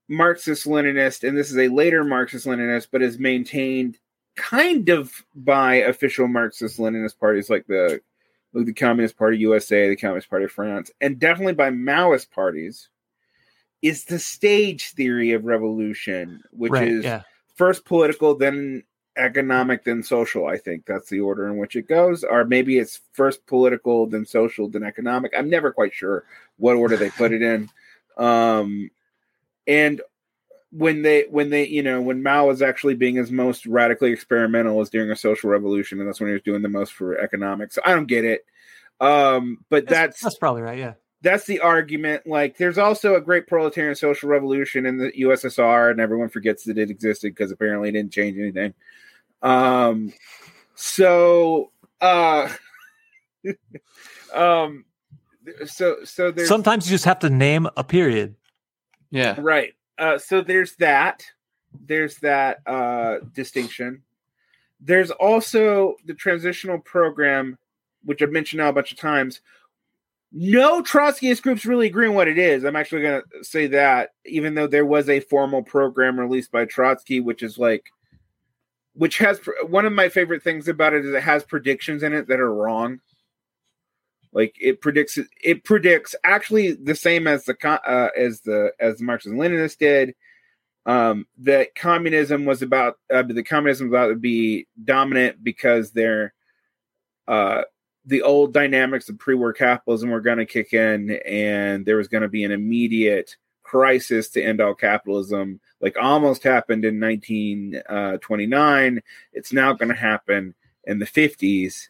Marxist Leninist, and this is a later Marxist Leninist, but is maintained kind of by official Marxist Leninist parties like the like the Communist Party USA, the Communist Party of France, and definitely by Maoist parties, is the stage theory of revolution, which right, is yeah. first political, then economic, then social. I think that's the order in which it goes. Or maybe it's first political, then social, then economic. I'm never quite sure what order they put it in. [LAUGHS] Um, and when they when they you know when Mao was actually being his most radically experimental was during a social revolution, and that's when he was doing the most for economics. So I don't get it, um, but that's, that's that's probably right. Yeah, that's the argument. Like, there's also a great proletarian social revolution in the USSR, and everyone forgets that it existed because apparently it didn't change anything. Um, so, uh, [LAUGHS] um, so so there's sometimes you just have to name a period. Yeah, right. Uh, so there's that. There's that uh, distinction. There's also the transitional program, which I've mentioned now a bunch of times. No Trotskyist groups really agree on what it is. I'm actually going to say that, even though there was a formal program released by Trotsky, which is like, which has one of my favorite things about it is it has predictions in it that are wrong. Like it predicts it predicts actually the same as the uh, as the as the Marxist Leninists did. Um, that communism was about uh, the communism was about to be dominant because they're uh, the old dynamics of pre-war capitalism were going to kick in, and there was going to be an immediate crisis to end all capitalism, like almost happened in 1929. Uh, it's now going to happen in the 50s,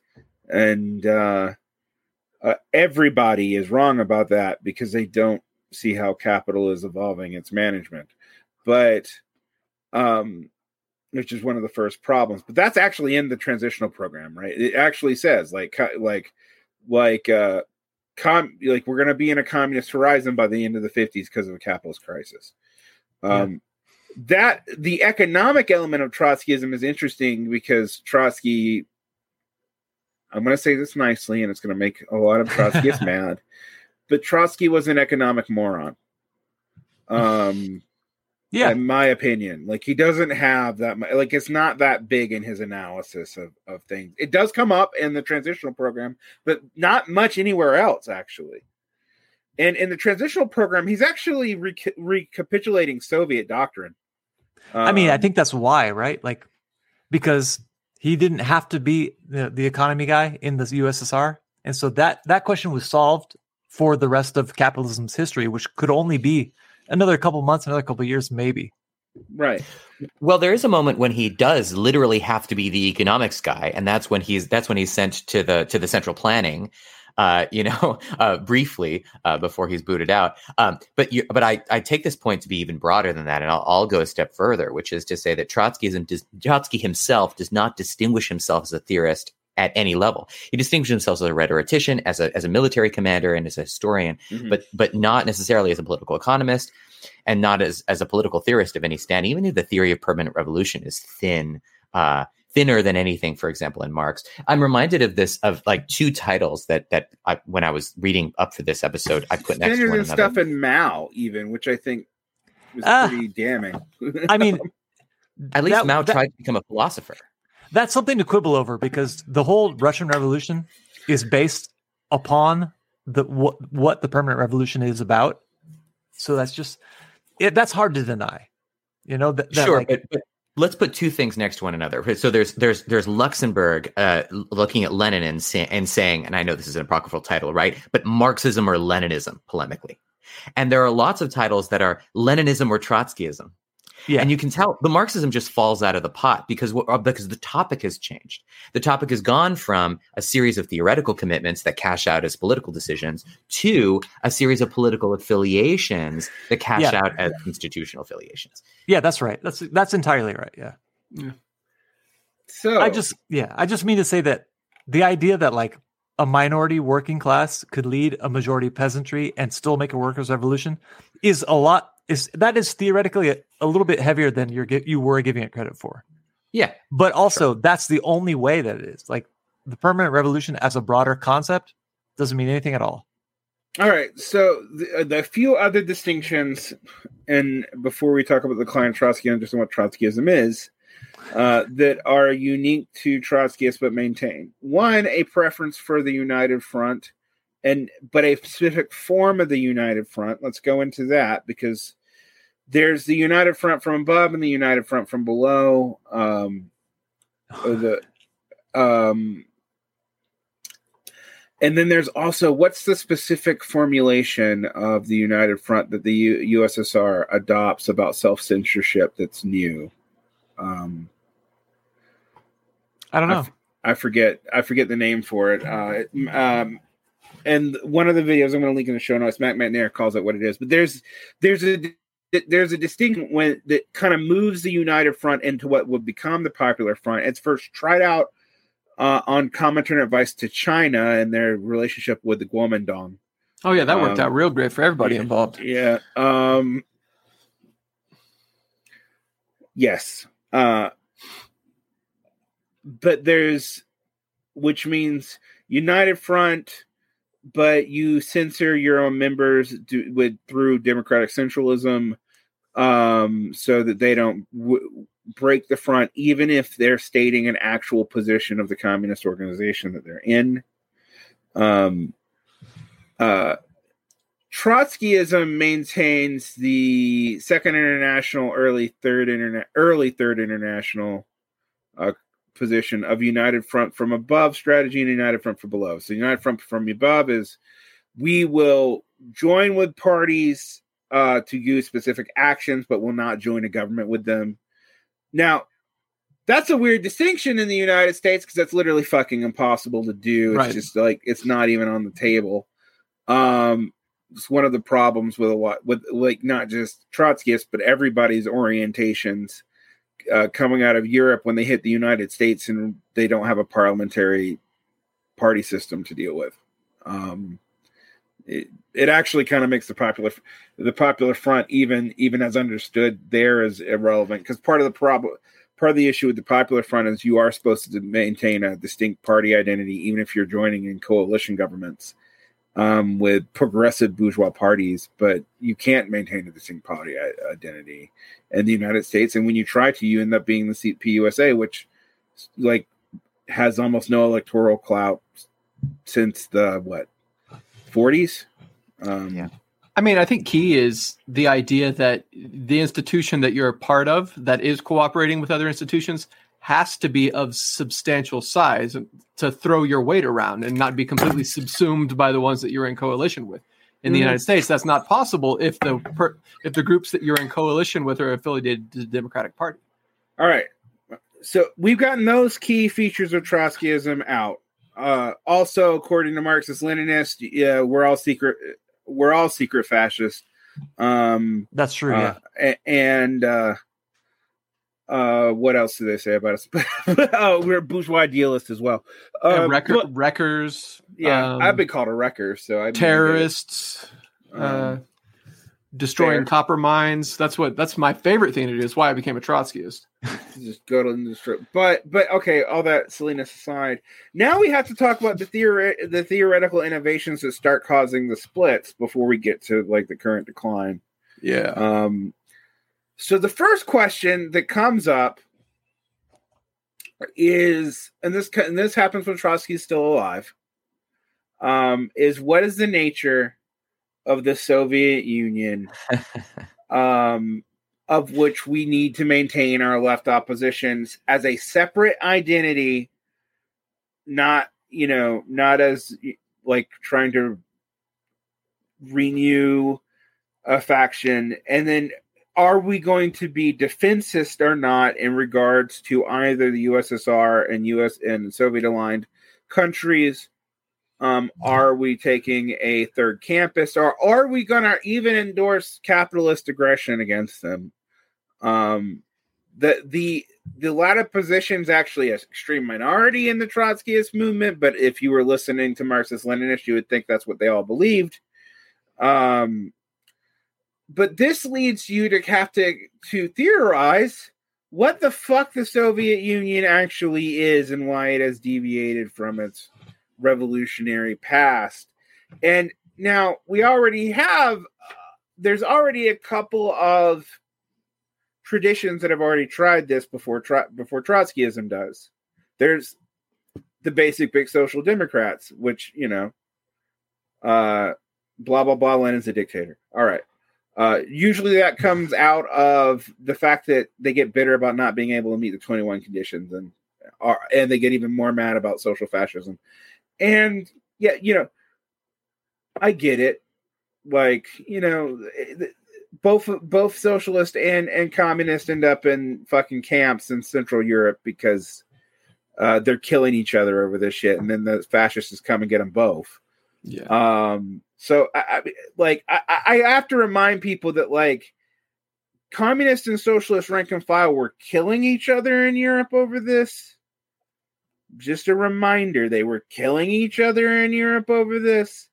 and uh, uh, everybody is wrong about that because they don't see how capital is evolving its management. But um, which is one of the first problems. But that's actually in the transitional program, right? It actually says like like like uh com like we're going to be in a communist horizon by the end of the 50s because of a capitalist crisis. Um. That the economic element of Trotskyism is interesting because Trotsky I'm going to say this nicely, and it's going to make a lot of Trotskyists [LAUGHS] mad. But Trotsky was an economic moron. Um, yeah, in my opinion, like he doesn't have that. Much, like it's not that big in his analysis of of things. It does come up in the transitional program, but not much anywhere else, actually. And in the transitional program, he's actually re- recapitulating Soviet doctrine. Um, I mean, I um, think that's why, right? Like, because he didn't have to be the, the economy guy in the USSR, and so that that question was solved for the rest of capitalism's history, which could only be another couple months, another couple years, maybe. Right. Well, there is a moment when he does literally have to be the economics guy, and that's when he's that's when he's sent to the to the central planning uh, you know, [LAUGHS] uh, briefly uh, before he's booted out. Um, but you, but I, I take this point to be even broader than that, and I'll, I'll go a step further, which is to say that Trotskyism does, Trotsky himself does not distinguish himself as a theorist at any level. He distinguishes himself as a rhetorician, as a as a military commander, and as a historian, mm-hmm. but but not necessarily as a political economist, and not as as a political theorist of any stand. Even if the theory of permanent revolution is thin. Uh, thinner than anything, for example, in Marx. I'm reminded of this of like two titles that that I, when I was reading up for this episode, I put next to one another. stuff in Mao, even, which I think was uh, pretty damning. I mean, [LAUGHS] at least that, Mao that, tried to become a philosopher. That's something to quibble over because the whole Russian Revolution is based upon the what what the permanent revolution is about. So that's just it, that's hard to deny. You know, that, that sure, like, but, but let's put two things next to one another. So there's there's there's Luxemburg uh, looking at Lenin and, say, and saying, and I know this is an apocryphal title, right? But Marxism or Leninism, polemically. And there are lots of titles that are Leninism or Trotskyism. Yeah. And you can tell the Marxism just falls out of the pot because uh, because the topic has changed. The topic has gone from a series of theoretical commitments that cash out as political decisions to a series of political affiliations that cash yeah. out as institutional affiliations. Yeah, that's right. That's that's entirely right. Yeah. Yeah. So I just yeah, I just mean to say that the idea that like a minority working class could lead a majority peasantry and still make a workers' revolution is a lot is that is theoretically a, a little bit heavier than you're you were giving it credit for. Yeah, but also that's the only way that it is. Like the permanent revolution as a broader concept doesn't mean anything at all. All right. So the, uh, the few other distinctions, and before we talk about the Klein Trotsky and understand what Trotskyism is, uh, that are unique to Trotskyists but maintain. One, a preference for the United Front, and but a specific form of the United Front. Let's go into that because there's the United Front from above and the United Front from below. Um, the [SIGHS] um, and then there's also what's the specific formulation of the United Front that the U- USSR adopts about self censorship that's new? Um, I don't know. I, f- I forget. I forget the name for it. Uh, um, and one of the videos I'm going to link in the show notes, Mac Macnair calls it what it is. But there's there's a there's a distinct when that kind of moves the United Front into what would become the Popular Front. It's first tried out uh, on Comintern advice to China and their relationship with the Kuomintang. Oh yeah, that worked um, out real great for everybody involved. Yeah. Um, yes. Uh, but there's, which means United Front, but you censor your own members do, with through democratic centralism, um, so that they don't w- break the front, even if they're stating an actual position of the communist organization that they're in. Um, uh, Trotskyism maintains the Second International, early Third Internet, early Third International uh, position of United Front from above strategy and United Front from below. So United Front from above is we will join with parties uh, to use specific actions, but will not join a government with them. Now, that's a weird distinction in the United States because that's literally fucking impossible to do. It's right. just like it's not even on the table. Um, it's one of the problems with a lot with like not just Trotskyists, but everybody's orientations uh, coming out of Europe when they hit the United States and they don't have a parliamentary party system to deal with. Um, it, it actually kind of makes the popular the popular front even even as understood there is irrelevant because part of the problem part of the issue with the popular front is you are supposed to maintain a distinct party identity even if you're joining in coalition governments um, with progressive bourgeois parties, but you can't maintain a distinct party identity in the United States. And when you try to, you end up being the CPUSA, which like has almost no electoral clout since the what 40s. Um, yeah. I mean, I think key is the idea that the institution that you're a part of that is cooperating with other institutions has to be of substantial size to throw your weight around and not be completely [CLEARS THROAT] subsumed by the ones that you're in coalition with. In the mm United States, that's not possible if the per, if the groups that you're in coalition with are affiliated to the Democratic Party. All right, so we've gotten those key features of Trotskyism out. Uh, also, according to Marxist Leninists, yeah, we're all secret. We're all secret fascists. Um, That's true. Uh, yeah, and uh, uh, what else do they say about us? [LAUGHS] oh, we're bourgeois idealists as well. Uh, yeah, wrecker, wreckers. Yeah, um, I've been called a wrecker, so I terrorists. Uh, um, destroying fair. copper mines. That's what. That's my favorite thing to do. It's why I became a Trotskyist. [LAUGHS] Just go to the strip. But but okay, all that silliness aside, now we have to talk about the theory, the theoretical innovations that start causing the splits before we get to like the current decline. Yeah. Um, so the first question that comes up is, and this and this happens when Trotsky is still alive, um, is what is the nature of the Soviet Union, [LAUGHS] um, of which we need to maintain our left oppositions as a separate identity, not you know, not as like trying to renew a faction, and then are we going to be defensist or not in regards to either the USSR and US and Soviet aligned countries? Um, are we taking a third campus or are we going to even endorse capitalist aggression against them? Um, the the the latter position is actually an extreme minority in the Trotskyist movement, but if you were listening to Marxist Leninists, you would think that's what they all believed. Um, but this leads you to have to to theorize what the fuck the Soviet Union actually is and why it has deviated from its revolutionary past. And now we already have, there's already a couple of traditions that have already tried this before before Trotskyism does. There's the basic big social democrats, which you know, uh, blah blah blah. Lenin's a dictator. All right. Uh, usually that comes out of the fact that they get bitter about not being able to meet the 21 conditions and are, and they get even more mad about social fascism. And yeah, you know, I get it. Like, you know, both both socialist and and communist end up in fucking camps in Central Europe because uh, they're killing each other over this shit, and then the fascists come and get them both. Yeah. Um. So I, I like I, I have to remind people that like communist and socialist rank and file were killing each other in Europe over this. Just a reminder, they were killing each other in Europe over this.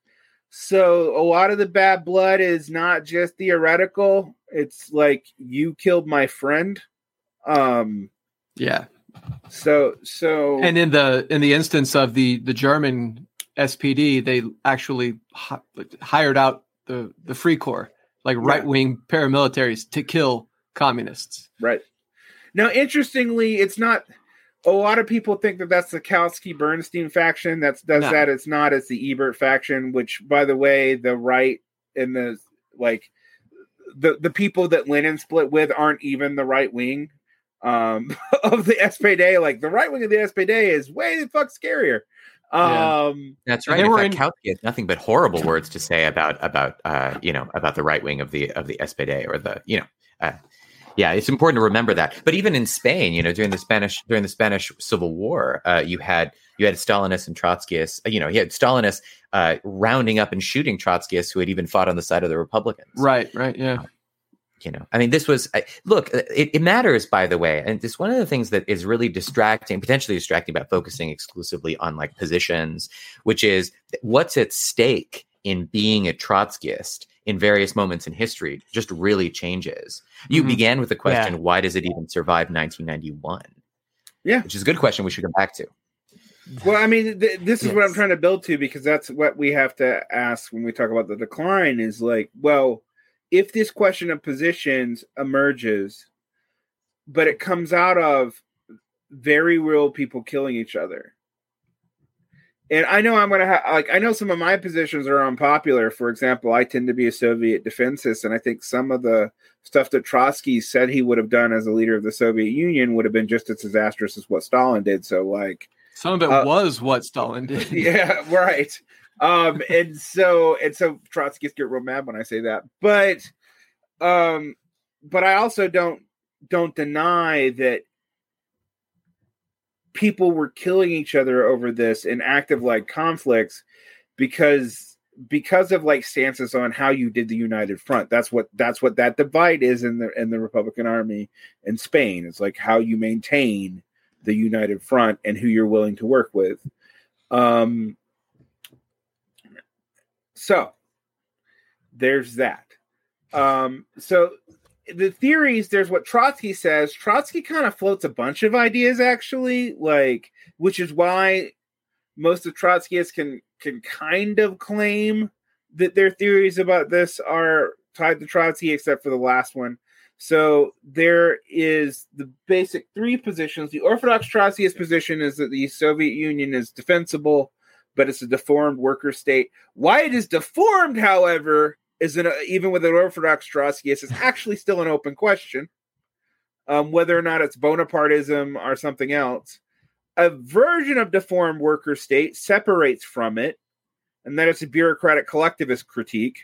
So a lot of the bad blood is not just theoretical. It's like you killed my friend. Um yeah. So so and in the in the instance of the the German SPD, they actually hi- hired out the the Free Corps, like right wing paramilitaries, to kill communists. Right. Now, interestingly, it's not a lot of people think that that's the Kautsky Bernstein faction that does no. that. It's not. It's the Ebert faction, which, by the way, the right and the like, the the people that Lenin split with aren't even the right wing um, [LAUGHS] of the SPD. Like the right wing of the SPD is way the fuck scarier. Um, That's right. They were in... Kautsky has nothing but horrible words to say about about uh, you know about the right wing of the of the SPD or the you know. Uh, yeah, it's important to remember that. But even in Spain, you know, during the Spanish during the Spanish Civil War, uh, you had you had Stalinists and Trotskyists. Uh, you know, you had Stalinists uh, rounding up and shooting Trotskyists who had even fought on the side of the Republicans. Right. Right. Yeah. You know, I mean, this was look. Uh, it, it, matters, by the way, and it's one of the things that is really distracting, potentially distracting about focusing exclusively on like positions, which is what's at stake in being a Trotskyist in various moments in history just really changes. You mm-hmm. began with the question, yeah. why does it even survive 1991? Yeah. Which is a good question we should come back to. Well, I mean, th- this is yes. what I'm trying to build to because that's what we have to ask when we talk about the decline is like, well, if this question of positions emerges, but it comes out of very real people killing each other, and I know I'm gonna have like I know some of my positions are unpopular. For example, I tend to be a Soviet defensist, and I think some of the stuff that Trotsky said he would have done as a leader of the Soviet Union would have been just as disastrous as what Stalin did. So, like, some of it uh, was what Stalin did. [LAUGHS] Yeah, right. Um, and so and so Trotskyists get real mad when I say that, but um, but I also don't don't deny that people were killing each other over this in active like conflicts because because of like stances on how you did the united front. That's what that's what that divide is in the in the republican army in spain. It's like how you maintain the united front and who you're willing to work with. Um so there's that. Um so the theories there's what trotsky says. Trotsky kind of floats a bunch of ideas actually like which is why most of trotskyists can can kind of claim that their theories about this are tied to trotsky except for the last one. So there is the basic three positions. The orthodox trotskyist position is that the soviet union is defensible but it's a deformed worker state why it is deformed however is an, even with an Orthodox Trotskyist is actually still an open question, um, whether or not it's Bonapartism or something else. A version of deformed worker state separates from it, and that it's a bureaucratic collectivist critique,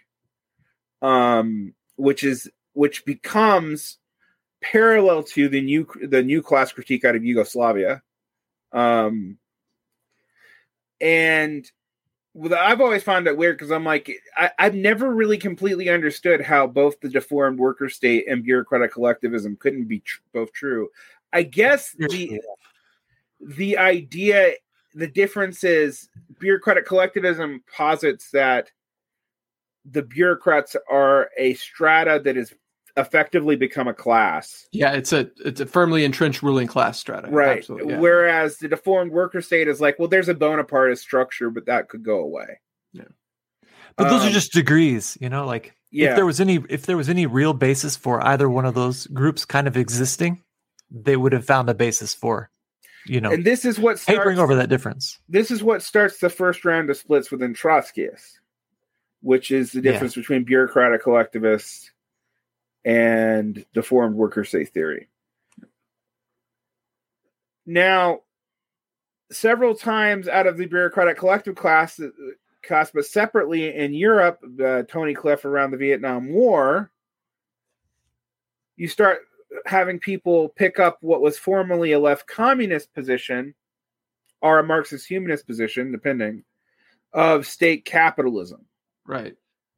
um, which is which becomes parallel to the new the new class critique out of Yugoslavia, um, and I've always found it weird because I'm like, I, have never really completely understood how both the deformed worker state and bureaucratic collectivism couldn't be tr- both true. I guess the the idea, the difference is bureaucratic collectivism posits that the bureaucrats are a strata that is effectively become a class. Yeah, it's a it's a firmly entrenched ruling class strata. Right. Absolutely, yeah. Whereas the deformed worker state is like, well, there's a Bonapartist structure, but that could go away. Yeah. But those Um, are just degrees, you know. Like Yeah. if there was any if there was any real basis for either one of those groups kind of existing, they would have found a basis for, you know, And this is what starts, papering over that difference. this is what starts the first round of splits within Trotskyists, which is the Yeah. difference between bureaucratic collectivists and the deformed worker state theory. Now, several times out of the bureaucratic collective class, class but separately in Europe, uh, Tony Cliff around the Vietnam War, you start having people pick up what was formerly a left communist position or a Marxist humanist position, depending, of state capitalism. right.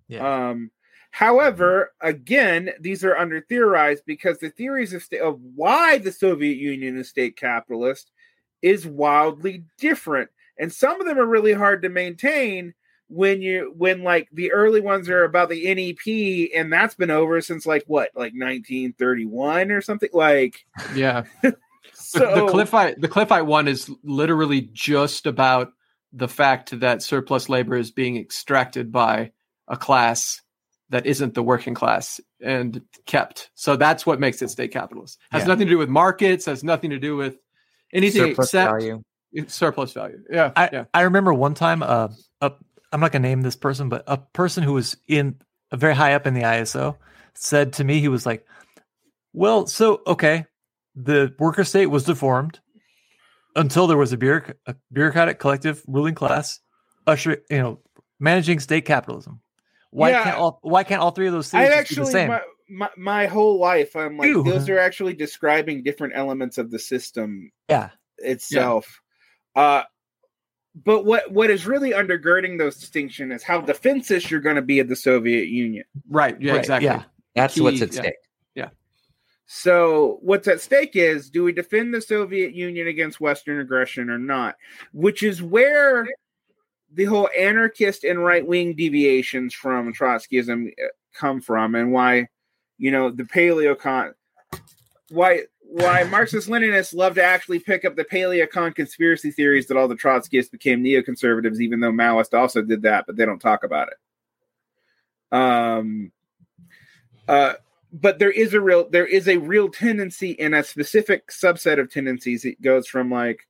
Yeah. Um, however, again, these are under theorized because the theories of, sta- of why the Soviet Union is state capitalist is wildly different, and some of them are really hard to maintain when you when like the early ones are about the NEP, and that's been over since like what like 1931 or something like. Yeah. [LAUGHS] So the, the Cliffite the Cliffite one is literally just about the fact that surplus labor is being extracted by a class that isn't the working class and kept. So that's what makes it state capitalist. Has Yeah. nothing to do with markets. Has nothing to do with anything Surplus except value. surplus value. Yeah, I, yeah. I remember one time, uh, a, I'm not going to name this person, but a person who was in a very high up in the ISO said to me, he was like, "Well, so okay, the worker state was deformed until there was a, bureauc- a bureaucratic collective ruling class, usher, you know, managing state capitalism. Why Yeah. can't all Why can't all three of those I things be the same? my, my my whole life I'm like Ew. those are actually describing different elements of the system yeah, itself. Uh but what what is really undergirding those distinctions is how defensive you're going to be at the Soviet Union. Right. Yeah. Right, Exactly. yeah. That's Key, what's at stake. yeah. stake. So what's at stake is do we defend the Soviet Union against Western aggression or not? Which is where the whole anarchist and right wing deviations from Trotskyism uh, come from, and why you know the paleocon why why Marxist Leninists love to actually pick up the paleocon conspiracy theories that all the Trotskyists became neoconservatives, even though Maoist also did that, but they don't talk about it. Um, uh, but there is a real there is a real tendency in a specific subset of tendencies. It goes from like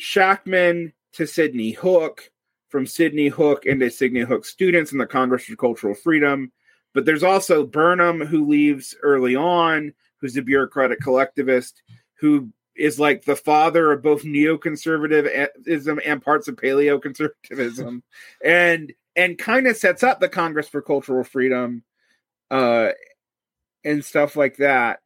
Shachtman to Sidney Hook, from Sidney Hook into Sidney Hook students in the Congress for Cultural Freedom. But there's also Burnham who leaves early on, who's a bureaucratic collectivist, who is like the father of both neoconservatism and parts of paleoconservatism, [LAUGHS] and and kind of sets up the Congress for Cultural Freedom, uh, and stuff like that.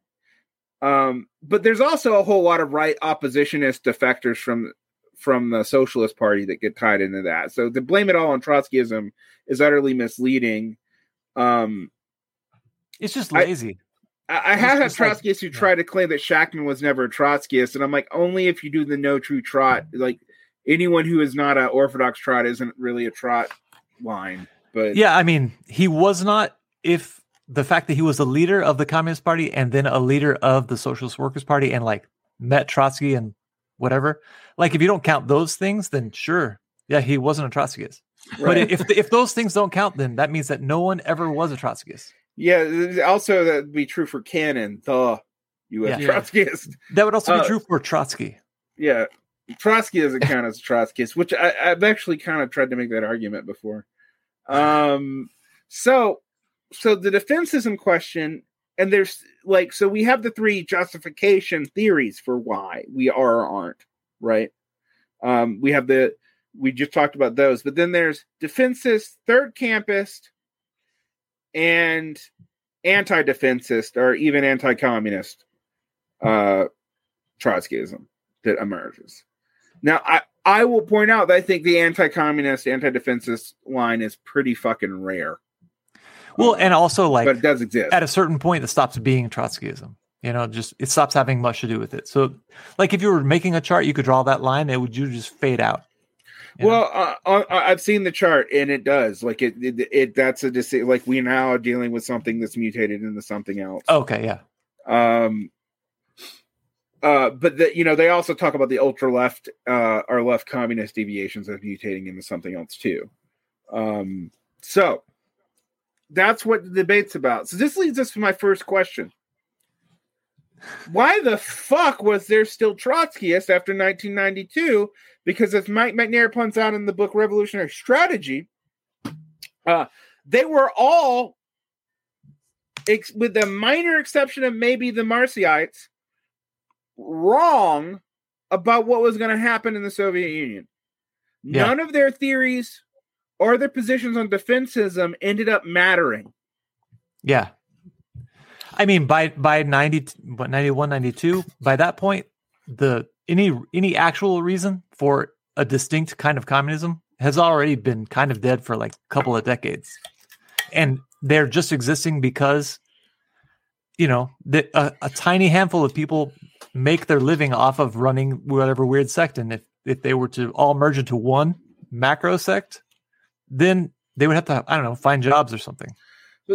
Um, but there's also a whole lot of right oppositionist defectors from from the Socialist Party that get tied into that. So to blame it all on Trotskyism is utterly misleading. Um, it's just lazy. I, I have had just like- Trotskyists who try to claim that Shachtman was never a Trotskyist, and I'm like, only if you do the no true trot. Like anyone who is not an Orthodox trot isn't really a trot line. But Yeah, I mean, he was not if the fact that he was a leader of the Communist Party and then a leader of the Socialist Workers Party and like met Trotsky and whatever. Like if you don't count those things, then sure. Yeah, he wasn't a Trotskyist. But if if those things don't count, then that means that no one ever was a Trotskyist. yeah, also that'd be true for Cannon, the U.S. Yeah. Trotskyist. That would also Uh, be true for Trotsky. Yeah, Trotsky doesn't [LAUGHS] count as a Trotskyist, which I, I've actually kind of tried to make that argument before. Um, so, so the defensism question, and there's like, so we have the three justification theories for why we are or aren't right. Um, we have the we just talked about those, but then there's defensist, third campist, and anti-defensist or even anti-communist uh, Trotskyism that emerges. Now, I I will point out that I think the anti-communist, anti-defensist line is pretty fucking rare. Well, and also like but it does exist. at a certain point it stops being Trotskyism. You know, just it stops having much to do with it. So like if you were making a chart, you could draw that line, it would you just fade out. Well, uh, uh, I've seen the chart, and it does like it. It, it that's a decision. like we now are dealing with something that's mutated into something else. okay, yeah, Um. Uh, but the, you know they also talk about the ultra left uh, or left communist deviations of mutating into something else too. Um. So that's what the debate's about. So this leads us to my first question. Why the fuck was there still Trotskyists after 1992? Because as Mike Macnair points out in the book Revolutionary Strategy, uh, they were all, ex- with the minor exception of maybe the Marcyites, wrong about what was going to happen in the Soviet Union. Yeah. None of their theories or their positions on defensism ended up mattering. yeah. I mean, by by ninety, what 91, 92, by that point, the any any actual reason for a distinct kind of communism has already been kind of dead for like a couple of decades, and they're just existing because you know the, a, a tiny handful of people make their living off of running whatever weird sect, and if if they were to all merge into one macro sect, then they would have to I don't know find jobs or something.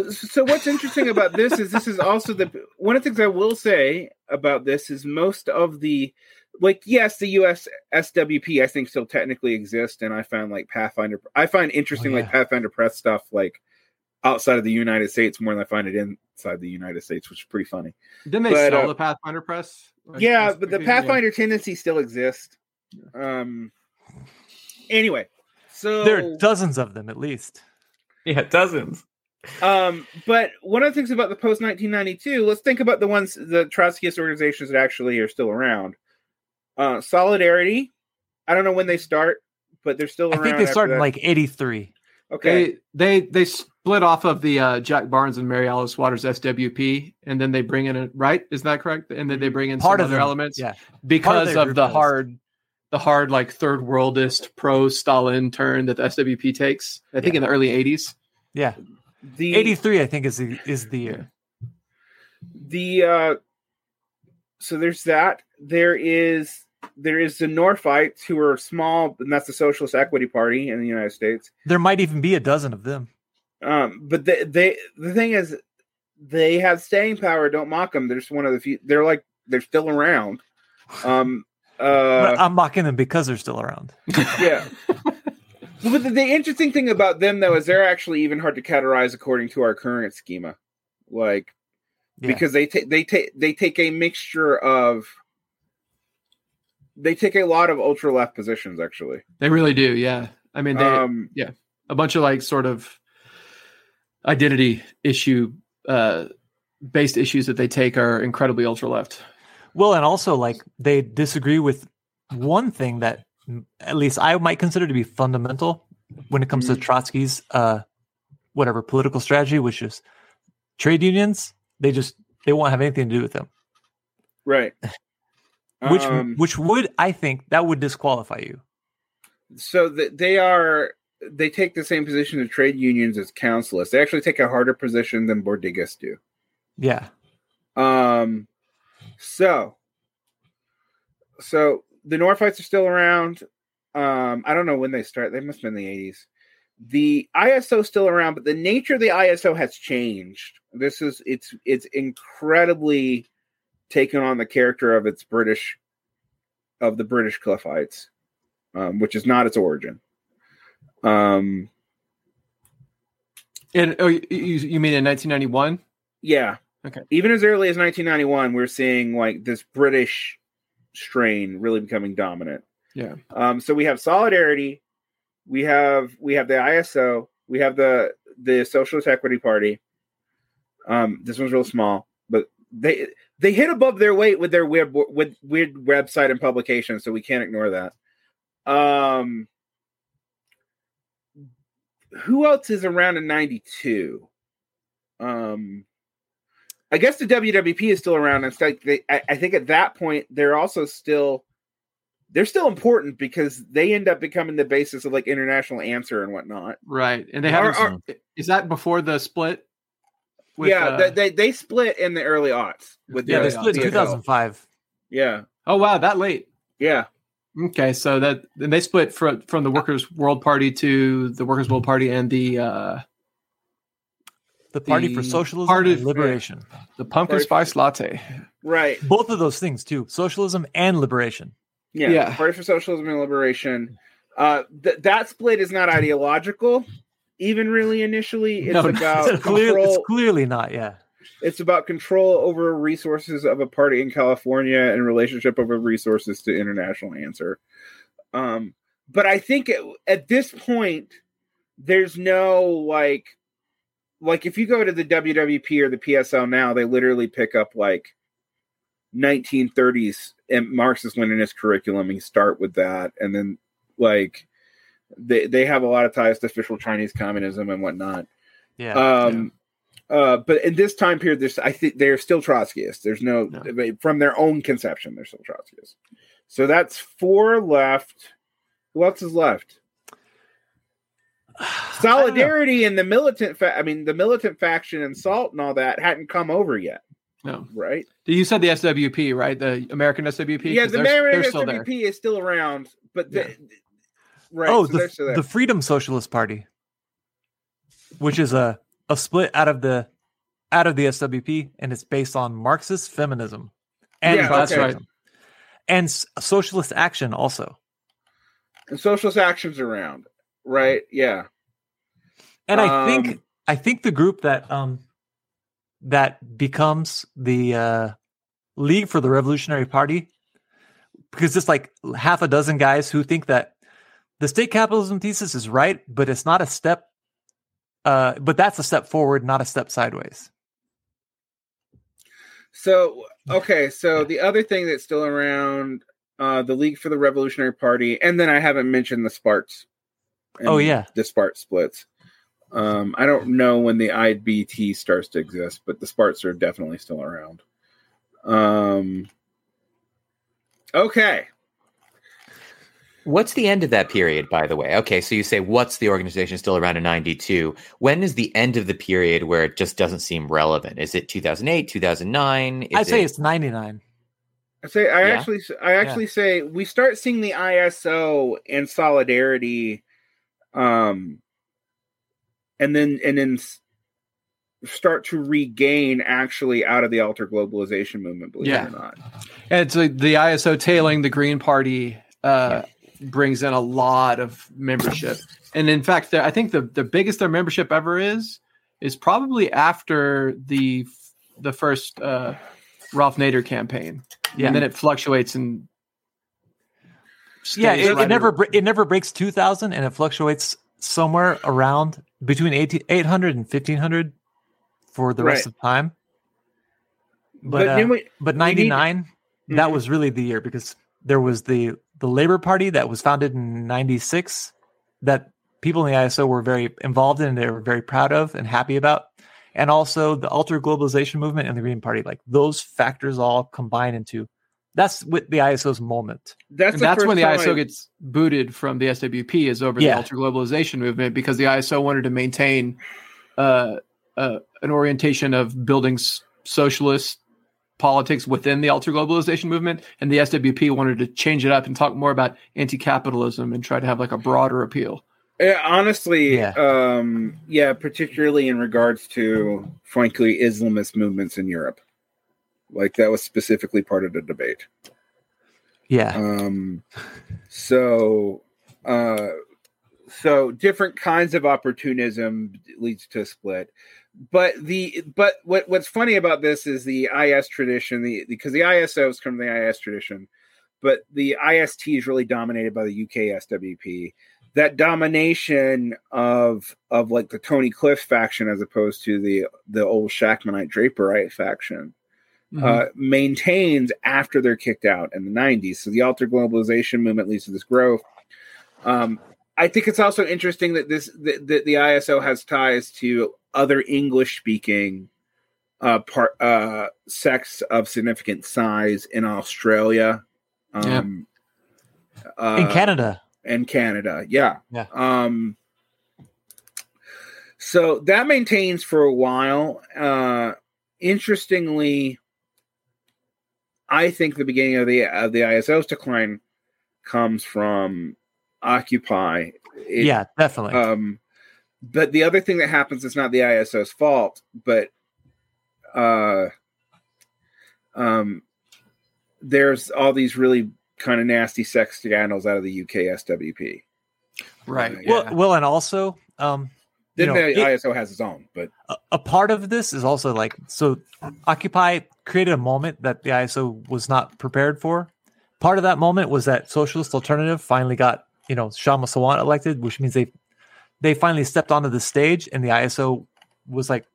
So what's interesting about this is this is also the one of the things I will say about this is most of the like yes the US SWP I think still technically exists and I found like Pathfinder I find interesting Oh, like. Pathfinder press stuff like outside of the United States more than I find it inside the United States which is pretty funny. Didn't they But, sell uh, the Pathfinder press? Yeah, but the Yeah. Pathfinder tendency still exists. Um anyway, so There are dozens of them at least. Yeah, dozens. Um, but one of the things about the post 1992, let's think about the ones, the Trotskyist organizations that actually are still around. Uh, Solidarity, I don't know when they start, but they're still around. I think they after started in like 83. okay, They they they split off of the uh, Jack Barnes and Mary Alice Waters SWP, and then they bring in a right. Is that correct? And then they bring in Part some of other them, elements. Yeah. because their of group the does. hard, the hard like third worldist pro Stalin turn that the SWP takes. I think Yeah. in the early '80s. Yeah. the 83 I think is the is the year. the uh, so there's that. There is there is the Northites who are small, and that's the Socialist Equality Party in the United States. There might even be a dozen of them. Um, but they, they the thing is, they have staying power. Don't mock them. They're just one of the few. They're like they're still around. Um. But Uh. I'm mocking them because they're still around. [LAUGHS] yeah. [LAUGHS] But the, the interesting thing about them though is they're actually even hard to categorize according to our current schema, like Yeah. because they take they take they take a mixture of. They take a lot of ultra left positions, actually. They really do. Yeah. I mean, they Um, a bunch of like sort of identity issue uh based issues that they take are incredibly ultra left. Well, and also like they disagree with one thing that mm, at least I might consider to be fundamental when it comes to Mhm. Trotsky's uh whatever political strategy, which is trade unions. They just they won't have anything to do with them. right. [LAUGHS] Which Um, which would I think that would disqualify you. so that they are they take the same position of trade unions as councilists. They actually take a harder position than Bordigas do. Yeah. Um, so, so the Northites are still around. Um, I don't know when they start. They must have been the eighties. The ISO is still around, but the nature of the ISO has changed. This is it's it's incredibly taken on the character of its British of the British Cliffites, um, which is not its origin. Um, And oh, you, you you mean in 1991? Yeah. Okay. Even as early as 1991, we're seeing like this British strain really becoming dominant. Yeah. Um, so we have solidarity, we have we have the ISO, we have the the Socialist Equality Party. Um, this one's real small, but they they hit above their weight with their weird with weird website and publication, so we can't ignore that. Um, who else is around in '92? Um, I guess the WWP is still around. It's like they, I, I think at that point they're also still they're still important because they end up becoming the basis of like international answer and whatnot. Right. And they haven't. are- is that before the split? with, yeah, uh, they, they they split in the early aughts with Yeah, the they split in 2005. Yeah, oh wow, that late. yeah. Okay, so that and they split from from the Workers' World Party to the Workers' World Party and the uh, the Party The for Socialism Party- and Liberation. the pumpkin Party- spice latte. Right. Both of those things too, socialism and liberation. Yeah. Yeah. Party for Socialism and Liberation. Uh, th- that split is not ideological, even really initially. It's No, no, about It's, clear, control. it's clearly not. Yeah. it's about control over resources of a party in California and relationship over resources to international answer. Um, but I think it, at this point, there's no like, like if you go to the WWP or the PSL now, they literally pick up like 1930s and Marxist Leninist curriculum and start with that, and then like they they have a lot of ties to official Chinese communism and whatnot. Yeah. Um, uh, but in this time period, there's I think they're still Trotskyists. There's no from their own conception, they're still Trotskyists. So that's four left. Who else is left? Solidarity and the militant. Fa- I mean, the militant faction and Salt and all that hadn't come over yet, No, right? you said the SWP, right? The American SWP. Yeah, the they're, American they're still there. SWP is still around, but the, Yeah. right. oh, so they're still the, there. the Freedom Socialist Party, which is a, a split out of the out of the SWP, and it's based on Marxist feminism and Yeah, that's Trotskyism. right. and socialist action also. and socialist actions around, right? Yeah. And I think Um, I think the group that um that becomes the uh, League for the Revolutionary Party, because it's like half a dozen guys who think that the state capitalism thesis is right, but it's not a step. Uh, but that's a step forward, not a step sideways. So okay, so the other thing that's still around, uh, the League for the Revolutionary Party, and then I haven't mentioned the Sparts. And Oh, yeah. the Spart splits. Um, I don't know when the IBT starts to exist, but the Sparts are definitely still around. Um, okay, What's the end of that period, by the way? Okay, so you say what's the organization still around in 92? When is the end of the period where it just doesn't seem relevant? Is it 2008, 2009? Is I'd say it- it's ninety nine. I say I Yeah. actually I actually say we start seeing the ISO and solidarity, um, and then and then start to regain actually out of the alter globalization movement. Believe Yeah. it or not. And it's like the ISO tailing the Green Party uh, brings in a lot of membership. And in fact, I think the, the biggest their membership ever is is probably after the the first uh, Ralph Nader campaign. Yeah. And then it fluctuates and Yeah, it, right it never it never breaks two thousand, and it fluctuates somewhere around between 80 800 and fifteen hundred for the rest Right. of time. But, But uh, we, but ninety nine, that Mhm. was really the year because there was the the Labor Party that was founded in ninety six that people in the ISO were very involved in, and they were very proud of and happy about, and also the alter globalization movement and the Green Party. Like those factors all combine into that's what the ISO's moment. that's and that's when the ISO I- gets booted from the SWP is over Yeah. the alter globalization movement because the ISO wanted to maintain uh, uh, an orientation of building s- socialist politics within the alter globalization movement, and the SWP wanted to change it up and talk more about anti-capitalism and try to have like a broader appeal. Yeah, honestly, Yeah. um, yeah, particularly in regards to, frankly, Islamist movements in Europe. Like that was specifically part of the debate. Yeah. Um, so, uh, so different kinds of opportunism leads to a split. But the but what what's funny about this is the IS tradition, the because the ISOs come from the IS tradition, but the IST is really dominated by the UK SWP. That domination of of like the Tony Cliff faction as opposed to the the old Shachtmanite Draperite faction Mm-hmm. uh, maintains after they're kicked out in the 90s. So the alter globalization movement leads to this growth. Um, I think it's also interesting that this that, that the ISO has ties to other English speaking uh, part uh, sects of significant size in Australia. Um, uh, in Canada. and Canada. Yeah. Yeah. Um so that maintains for a while. Uh interestingly, I think the beginning of the of the ISO's decline comes from Occupy. It, yeah, definitely. Um, but the other thing that happens is not the ISO's fault, but uh, um, there's all these really kind of nasty sex scandals out of the UK SWP. Right. Uh, well, well, and also, um, you know, the it- ISO has its own, but a, a part of this is also like so occupy created a moment that the iso was not prepared for. Part of that moment was that socialist alternative finally got you know Kshama Sawant elected which means they they finally stepped onto the stage and the iso was like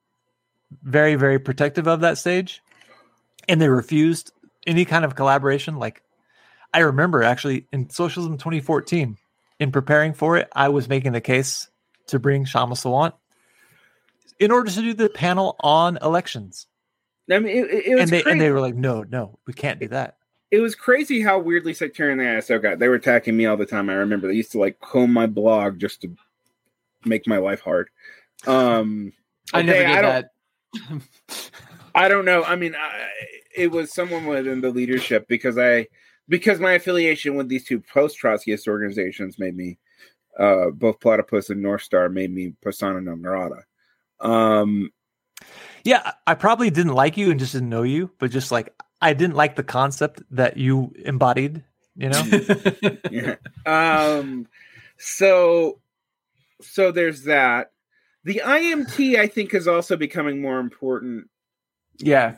very very protective of that stage. And they refused any kind of collaboration. Like i remember actually in socialism 2014 in preparing for it i was making the case to bring Kshama Sawant in order to do the panel on elections. I mean, it, it, And they crazy. and they were like, no, no, we can't do that. it was crazy how weirdly sectarian the ISO got. They were attacking me all the time. I remember they used to like comb my blog just to make my life hard. Um, [LAUGHS] I never did I don't, that. [LAUGHS] I don't know. I mean, I, it was someone within the leadership because I because my affiliation with these two post Trotskyist organizations made me uh, both Platypus and North Star made me persona non grata. Um, Yeah, I I probably didn't like you and just didn't know you, but just like I didn't like the concept that you embodied. You know, [LAUGHS] yeah. um so so there's that the imt i think is also becoming more important yeah,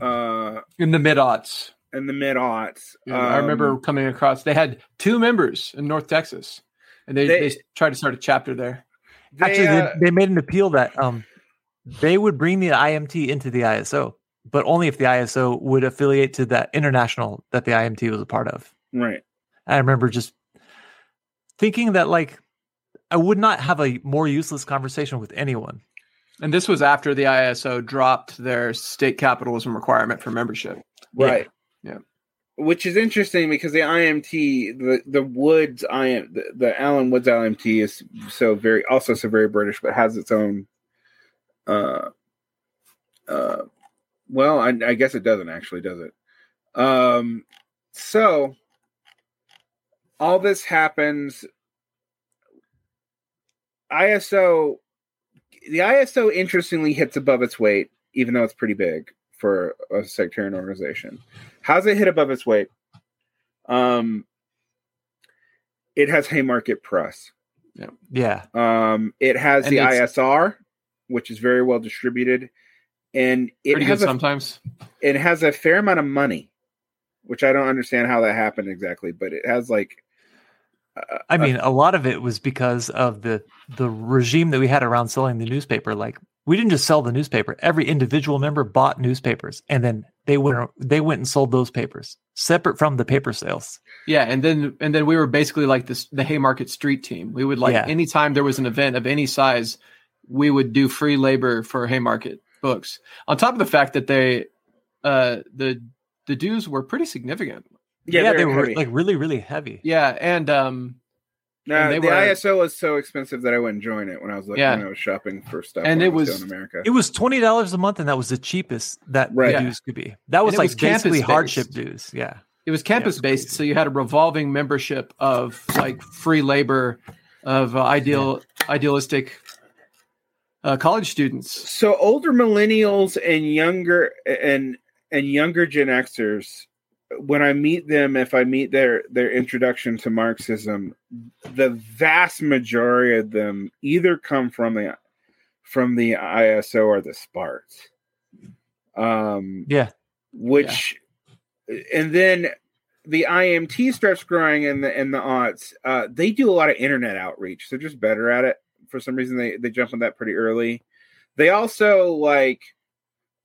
uh in the mid aughts. in the mid aughts I remember coming across. They had two members in North Texas, and they, They- they, tried to start a chapter there. they, actually, uh, they, they made an appeal that um they would bring the IMT into the ISO, but only if the ISO would affiliate to that international that the IMT was a part of. right I remember just thinking that like I would not have a more useless conversation with anyone. And this was after the ISO dropped their state capitalism requirement for membership. right Yeah. Which is interesting because the imt the the woods im the, the alan woods imt is so very also so very british but has its own uh uh well i, I guess it doesn't actually does it? Um so all this happens. Iso the iso interestingly hits above its weight even though it's pretty big for a sectarian organization how's it hit above its weight um it has haymarket press Yeah. um it has And the isr which is very well distributed and it has a sometimes. it has a fair amount of money, which I don't understand how that happened exactly, but it has like. Uh, I mean, a lot of it was because of the the regime that we had around selling the newspaper. Like we didn't just sell the newspaper; every individual member bought newspapers, and then they went they went and sold those papers separate from the paper sales. Yeah, and then and then we were basically like this the Haymarket Street team. We would like Yeah. anytime there was an event of any size, we would do free labor for Haymarket books. On top of the fact that they uh the the dues were pretty significant. yeah, Yeah, they're were heavy. like really really heavy. Yeah, and um No, the were- ISO was so expensive that I wouldn't join it when I was like, Yeah. when I was shopping for stuff. And it was, was- in America. It was twenty dollars a month, and that was the cheapest that Right. dues could be. That was it like was campus basically hardship dues. Yeah, it was campus based, so you had a revolving membership of like free labor of uh, ideal idealistic uh, college students. so older millennials and younger and and younger Gen Xers, when I meet them, if I meet their their introduction to Marxism, the vast majority of them either come from the from the ISO or the Sparts. Um, yeah. which and then the IMT starts growing in the in the aughts. Uh, they do a lot of internet outreach. They're just better at it. For some reason, they they jump on that pretty early. They also like,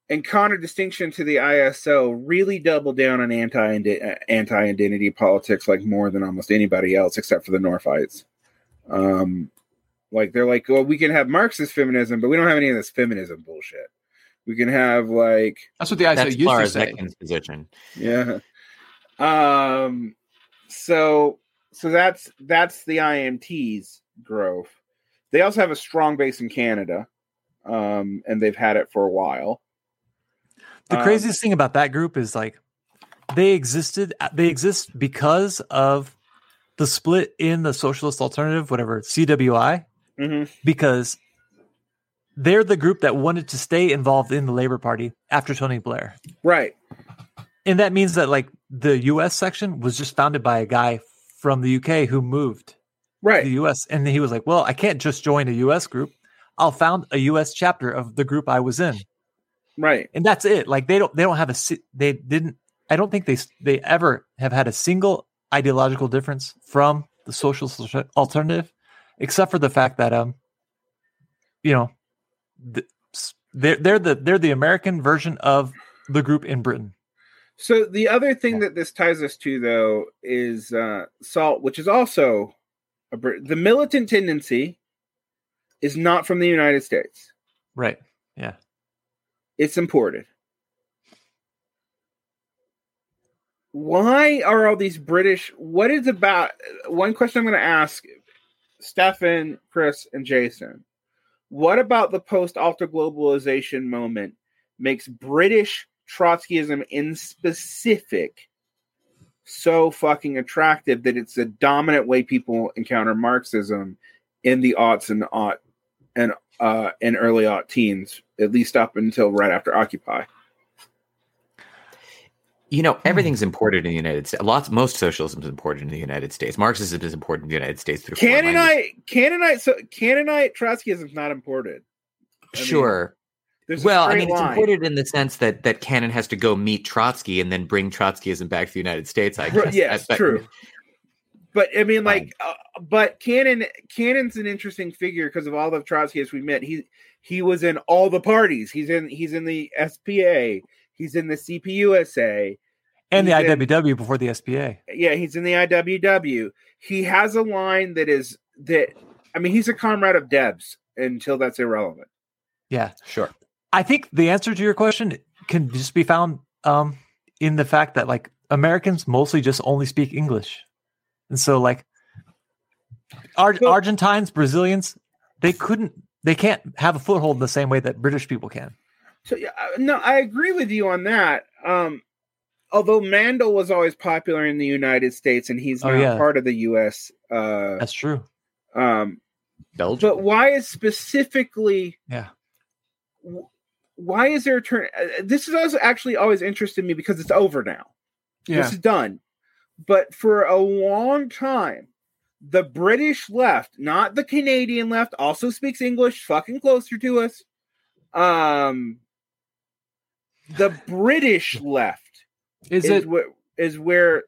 in contradistinction to the ISO, really double down on anti anti identity politics like more than almost anybody else, except for the Northites. Um, like they're like, well, we can have Marxist feminism, but we don't have any of this feminism bullshit. We can have like That's what the ISO That's used to Clara say. Zetkin's position. yeah. Um so so that's that's the IMT's growth. They also have a strong base in Canada. Um and they've had it for a while. The Um, craziest thing about that group is like they existed. They exist because of the split in the socialist alternative, whatever CWI, hmm because they're the group that wanted to stay involved in the Labor Party after Tony Blair. Right. And that means that like the US section was just founded by a guy from the UK who moved to Right. the US. And he was like, Well, I can't just join a US group. I'll found a US chapter of the group I was in. Right. And that's it. Like they don't they don't have a they didn't I don't think they they ever have had a single ideological difference from the social alternative except for the fact that um you know they're they're the they're the American version of the group in Britain. So the other thing that this ties us to, though, is uh, salt, which is also a Brit- the militant tendency is not from the United States. Right. Yeah. It's imported. Why are all these British? What is about? One question I'm going to ask Stefan, Chris, and Jason. What about the post alter globalization moment makes British Trotskyism in specific so fucking attractive that it's the dominant way people encounter Marxism in the aughts and aught and uh and early aught teens, at least up until right after Occupy. You know, everything's imported in the United States. Lots, most socialism is imported in the United States. Marxism is imported in the United States through foreign language. Cannonite, Cannonite, so Cannonite Trotskyism is not imported. I Sure. There's a well, I straight mean, it's line. imported in the sense that that Cannon has to go meet Trotsky and then bring Trotskyism back to the United States. I Right, guess. yes, I- but- true. But I mean, Fine. like, uh, but Cannon, Cannon's an interesting figure because of all the Trotskyists we met. He he was in all the parties. He's in he's in the SPA. He's in the CPUSA. And the He's in- IWW before the SPA. Yeah, he's in the IWW. He has a line that is that. I mean, he's a comrade of Debs until that's irrelevant. Yeah. Sure. I think the answer to your question can just be found um, in the fact that like Americans mostly just only speak English, and so like Ar- Well- Argentines, Brazilians, they couldn't, they can't have a foothold in the same way that British people can. So yeah, uh, no, I agree with you on that. Um, although Mandel was always popular in the United States, and he's Oh, not yeah. part of the U.S. Uh, That's true. um, Belgium. but why is specifically? Yeah. Why is there a turn? uh, This is also actually always interested me because it's over now. Yeah. This is done. But for a long time, the British left, not the Canadian left, also speaks English, fucking closer to us. Um, the [LAUGHS] British left Is is, it what is where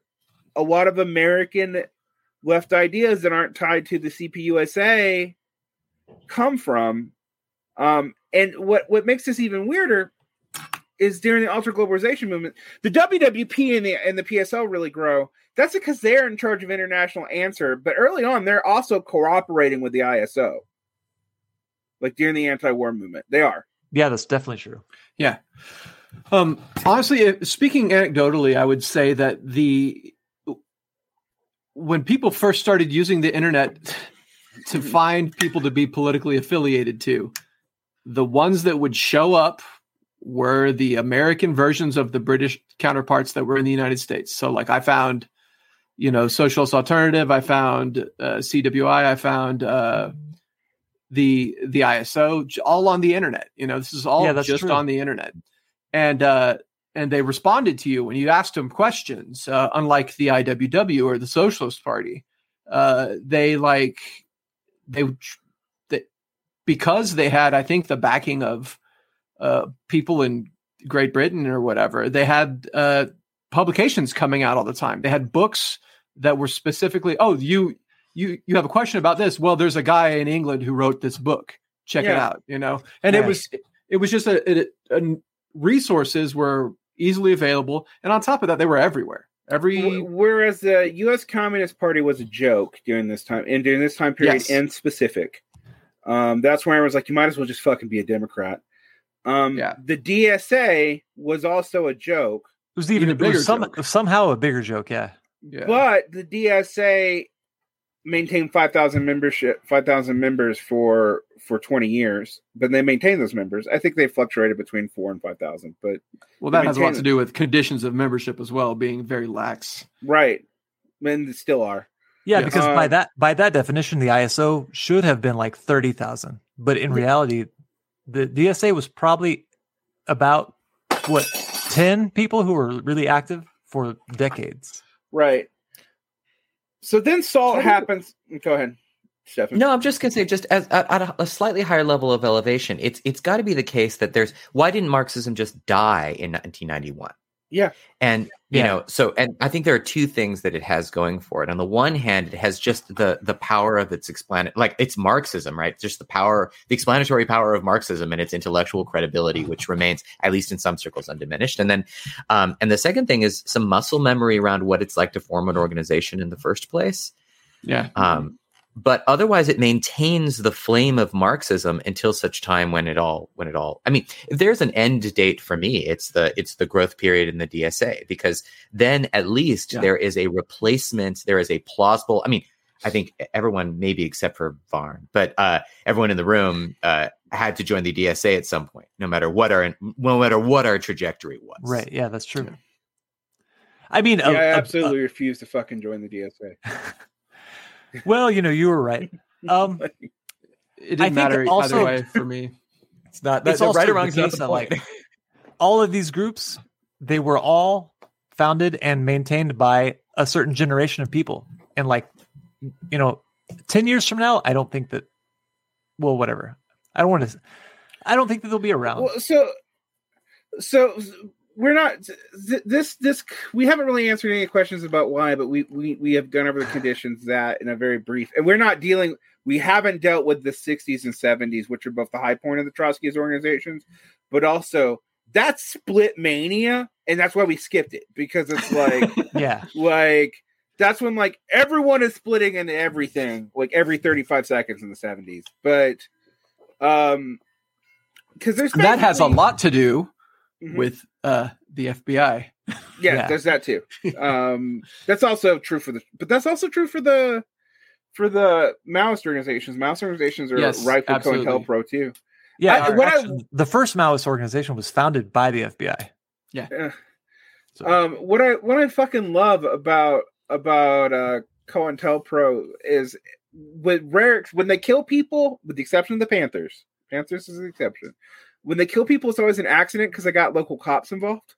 a lot of American left ideas that aren't tied to the CPUSA come from. Um, and what what makes this even weirder is during the alter globalization movement, the WWP and the and the PSL really grow. That's because they're in charge of international answer, but early on they're also cooperating with the ISO. Like during the anti-war movement, they are. Yeah, that's definitely true. Yeah. Um, honestly, speaking anecdotally, I would say that the when people first started using the internet to find people to be politically affiliated to, the ones that would show up were the American versions of the British counterparts that were in the United States. So, like, I found, you know, Socialist Alternative, I found uh, CWI, I found uh, the the ISO, all on the internet. You know, this is all Yeah, just true. on the internet, and uh, and they responded to you when you asked them questions. Uh, unlike the IWW or the Socialist Party, uh, they like they they because they had, I think, the backing of uh, people in Great Britain or whatever. They had uh, publications coming out all the time. They had books that were specifically, oh, you you you have a question about this. Well, there's a guy in England who wrote this book. Check it out. You know, and it was it was just a, it, a resources were easily available, and on top of that, they were everywhere. Every Whereas the U.S. Communist Party was a joke during this time, and during this time period Yes. in specific, um, that's where I was like, you might as well just fucking be a Democrat. Um, Yeah. The DSA was also a joke, It was even, Even a it was bigger some, joke. somehow a bigger joke. Yeah. Yeah. but the DSA maintained five thousand membership, five thousand members for for twenty years. But they maintained those members. I think they fluctuated between four and five thousand. But well, that has a lot maintain to do with conditions of membership as well, being very lax. right, and they still are. Yeah, because uh, by that by that definition, the ISO should have been like thirty thousand, but in reality, the DSA was probably about what ten people who were really active for decades. Right. So then salt happens. Go ahead. Stefan. No, I'm just gonna say, just as at, at a, a, slightly higher level of elevation, it's it's got to be the case that there's why didn't Marxism just die in 1991? Yeah. And you yeah. know, so and I think there are two things that it has going for it. On the one hand, it has just the the power of its explanatory like it's Marxism, right? Just the power, the explanatory power of Marxism and its intellectual credibility, which remains, at least in some circles, undiminished. And then um, and the second thing is some muscle memory around what it's like to form an organization in the first place. Yeah. Um, but otherwise it maintains the flame of marxism until such time when it all when it all i mean if there's an end date for me. It's the it's the growth period in the dsa because then at least yeah. there is a replacement there is a plausible i mean i think everyone maybe except for varn but uh, everyone in the room uh, had to join the dsa at some point no matter what our no matter what our trajectory was. Right. Yeah that's true. I mean yeah, a, I absolutely a, refuse to fucking join the dsa [LAUGHS] well, you know, you were right. Um, [LAUGHS] it didn't matter also, either way for me. [LAUGHS] It's not. That, right or wrong. Case that, like all of these groups, they were all founded and maintained by a certain generation of people, and like, you know, ten years from now, I don't think that. Well, whatever. I don't want to. I don't think that they'll be around. Well, so, so we're not this this we haven't really answered any questions about why but we we we have gone over the conditions that in a very brief and we're not dealing we haven't dealt with the 60s and 70s which are both the high point of the trotskyist organizations but also that's split mania and that's why we skipped it because it's [LAUGHS] like yeah. like that's when like everyone is splitting into everything like every 35 seconds in the 70s but um because there's that has a lot to do mm-hmm. with uh, the FBI. [LAUGHS] Yeah, yeah, there's that too. [LAUGHS] Um, that's also true for the, but that's also true for the for the Maoist organizations. Maoist organizations are yes, with COINTELPRO too. Yeah, I, actually, I, the first Maoist organization was founded by the FBI. Yeah. Uh, so. Um, what I what I fucking love about about uh, COINTELPRO is with rare when they kill people, with the exception of the Panthers. Panthers is an exception when they kill people, it's always an accident because I got local cops involved.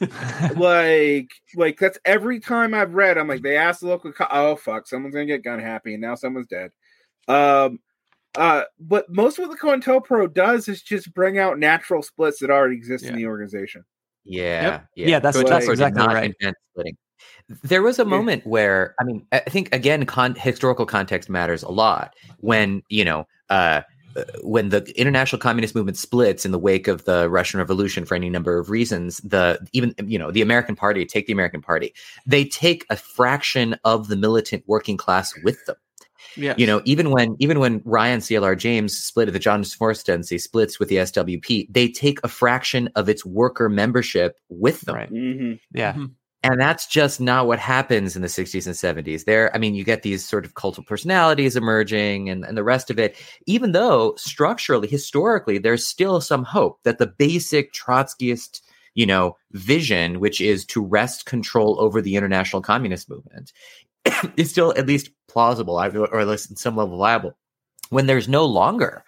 [LAUGHS] like, like that's every time I've read. I'm like, they asked the local cop. Oh fuck, someone's gonna get gun happy, and now someone's dead. Um, uh, but most of what the COINTELPRO does is just bring out natural splits that already exist yeah. in the organization. Yeah, yep. yeah, yeah, that's, that's exactly right. Splitting. There was a moment yeah. where, I mean, I think again, con- historical context matters a lot. When you know, uh, when the international communist movement splits in the wake of the Russian Revolution for any number of reasons, the even you know the American Party take the American Party, they take a fraction of the militant working class with them. Yeah. You know, even when even when Ryan CLR James split at the Johnson Forest Tendency splits with the SWP, they take a fraction of its worker membership with them. Right. Mm-hmm. Yeah. Mm-hmm. And that's just not what happens in the 60s and 70s. There, I mean, you get these sort of cult of personalities emerging and, and the rest of it, even though structurally, historically, there's still some hope that the basic Trotskyist, you know, vision, which is to wrest control over the international communist movement, [CLEARS THROAT] is still at least plausible, or at least in some level viable, when there's no longer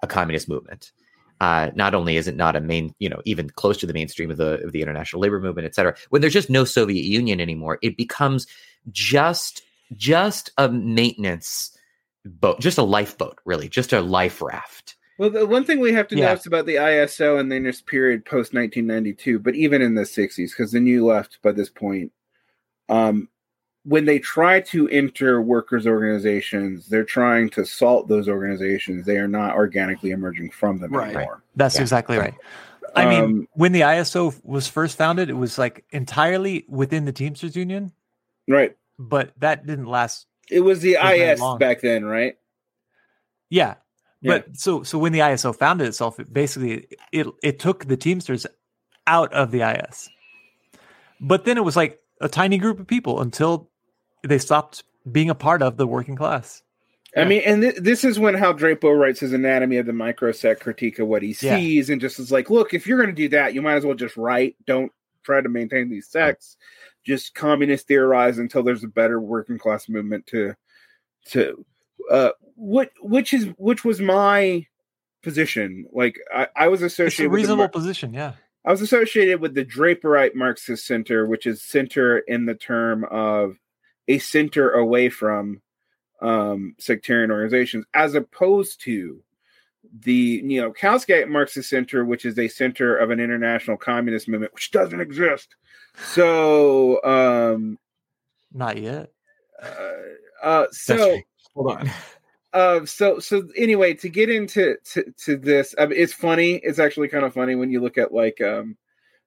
a communist movement uh, not only is it not a main, you know, even close to the mainstream of the of the international labor movement, et cetera, when there's just no Soviet Union anymore, it becomes just just a maintenance boat, just a lifeboat, really, just a life raft. Well, the one thing we have to yeah. notice about the ISO and then this period post 1992, but even in the 60s, because the new left by this point, um, when they try to enter workers' organizations, they're trying to salt those organizations. They are not organically emerging from them right. anymore. That's yeah. exactly right. I um, mean, when the ISO was first founded, it was like entirely within the Teamsters Union. Right. But that didn't last. It was the IS back then, right? Yeah. yeah. But so so when the ISO founded itself, it basically it it took the Teamsters out of the IS. But then it was like a tiny group of people until they stopped being a part of the working class. I mean, and th- this is when Hal Draper writes his Anatomy of the Microsect critique of what he sees, yeah. and just is like, look, if you're going to do that, you might as well just write. Don't try to maintain these sects, just communist theorize until there's a better working class movement to to uh what which is which was my position. Like I, I was associated it's a reasonable with the, position, yeah. I was associated with the Draperite Marxist Center, which is center in the term of a center away from um, sectarian organizations, as opposed to the Neo Kautsky Marxist Center, which is a center of an international communist movement, which doesn't exist. So, um, not yet. Uh, uh, so hold on. [LAUGHS] Uh, so so anyway, to get into to, to this, I mean, it's funny. It's actually kind of funny when you look at like um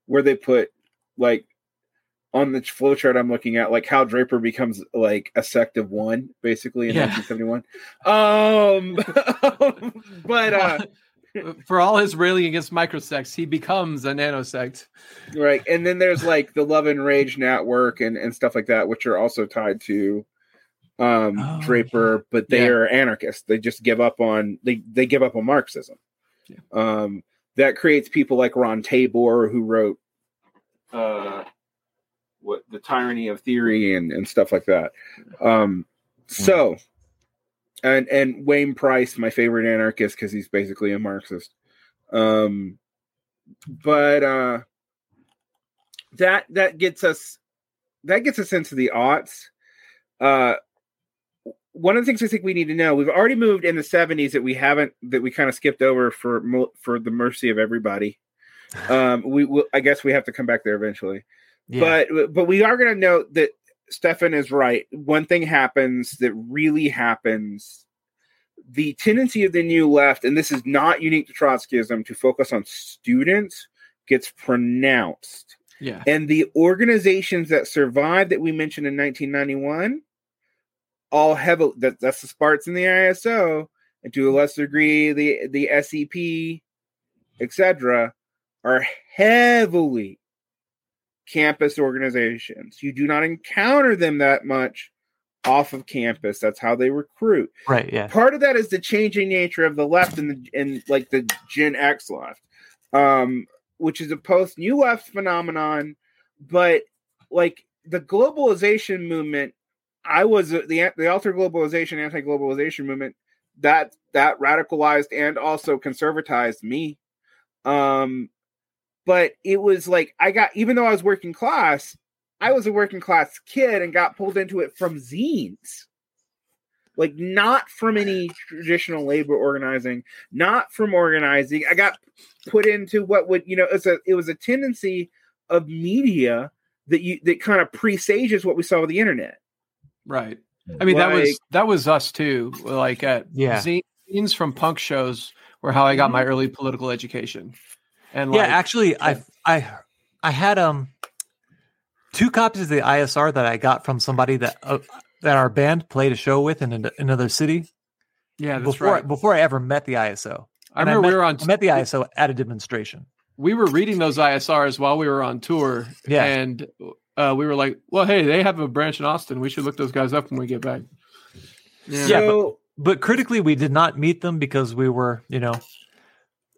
where they put like on the flowchart I'm looking at, like how Draper becomes like a sect of one, basically in Yeah. 1971. Um, [LAUGHS] but uh, For all his railing against microsects, he becomes a nanosect. right, and then there's like the Love and Rage network and and stuff like that, which are also tied to um Oh, Draper, but they Yeah. are anarchists. They just give up on they they give up on Marxism. Yeah. Um, that creates people like Ron Tabor, who wrote uh, what the tyranny of theory and and stuff like that. Um, so, and and Wayne Price, my favorite anarchist, because he's basically a Marxist. Um, but uh, that that gets us that gets us into the aughts. Uh, one of the things I think we need to know, we've already moved in the 70s that we haven't that we kind of skipped over for for the mercy of everybody. [LAUGHS] Um, we will, I guess we have to come back there eventually. Yeah. But but we are going to note that Stefan is right. One thing happens that really happens. The tendency of the new left, and this is not unique to Trotskyism, to focus on students gets pronounced. Yeah. And the organizations that survived that we mentioned in 1991 all a, that, that's the Sparts and the ISO, and to a lesser degree the the SEP, etc., are heavily campus organizations. You do not encounter them that much off of campus. That's how they recruit. right, yeah. Part of that is the changing nature of the left and the and like the Gen X left, um, which is a post new left phenomenon. But like the globalization movement, I was uh, the the alter globalization, anti globalization movement that that radicalized and also conservatized me. Um, but it was like I got even though I was working class, I was a working class kid and got pulled into it from zines like not from any traditional labor organizing, not from organizing. I got put into what would you know it's a it was a tendency of media that you that kind of presages what we saw with the internet. Right. I mean, that was that was us too. Like at Yeah. zine- zines from punk shows were how I got my early political education. And yeah, like, actually, I I I had um two copies of the ISR that I got from somebody that uh, that our band played a show with in an- another city yeah, that's before right. before I ever met the ISO. I And remember met, we were on I met the ISO at a demonstration. we were reading those ISRs while we were on tour. Yeah. And uh, we were like, well, hey, they have a branch in Austin. We should look those guys up when we get back. Yeah, so But critically, we did not meet them because we were, you know,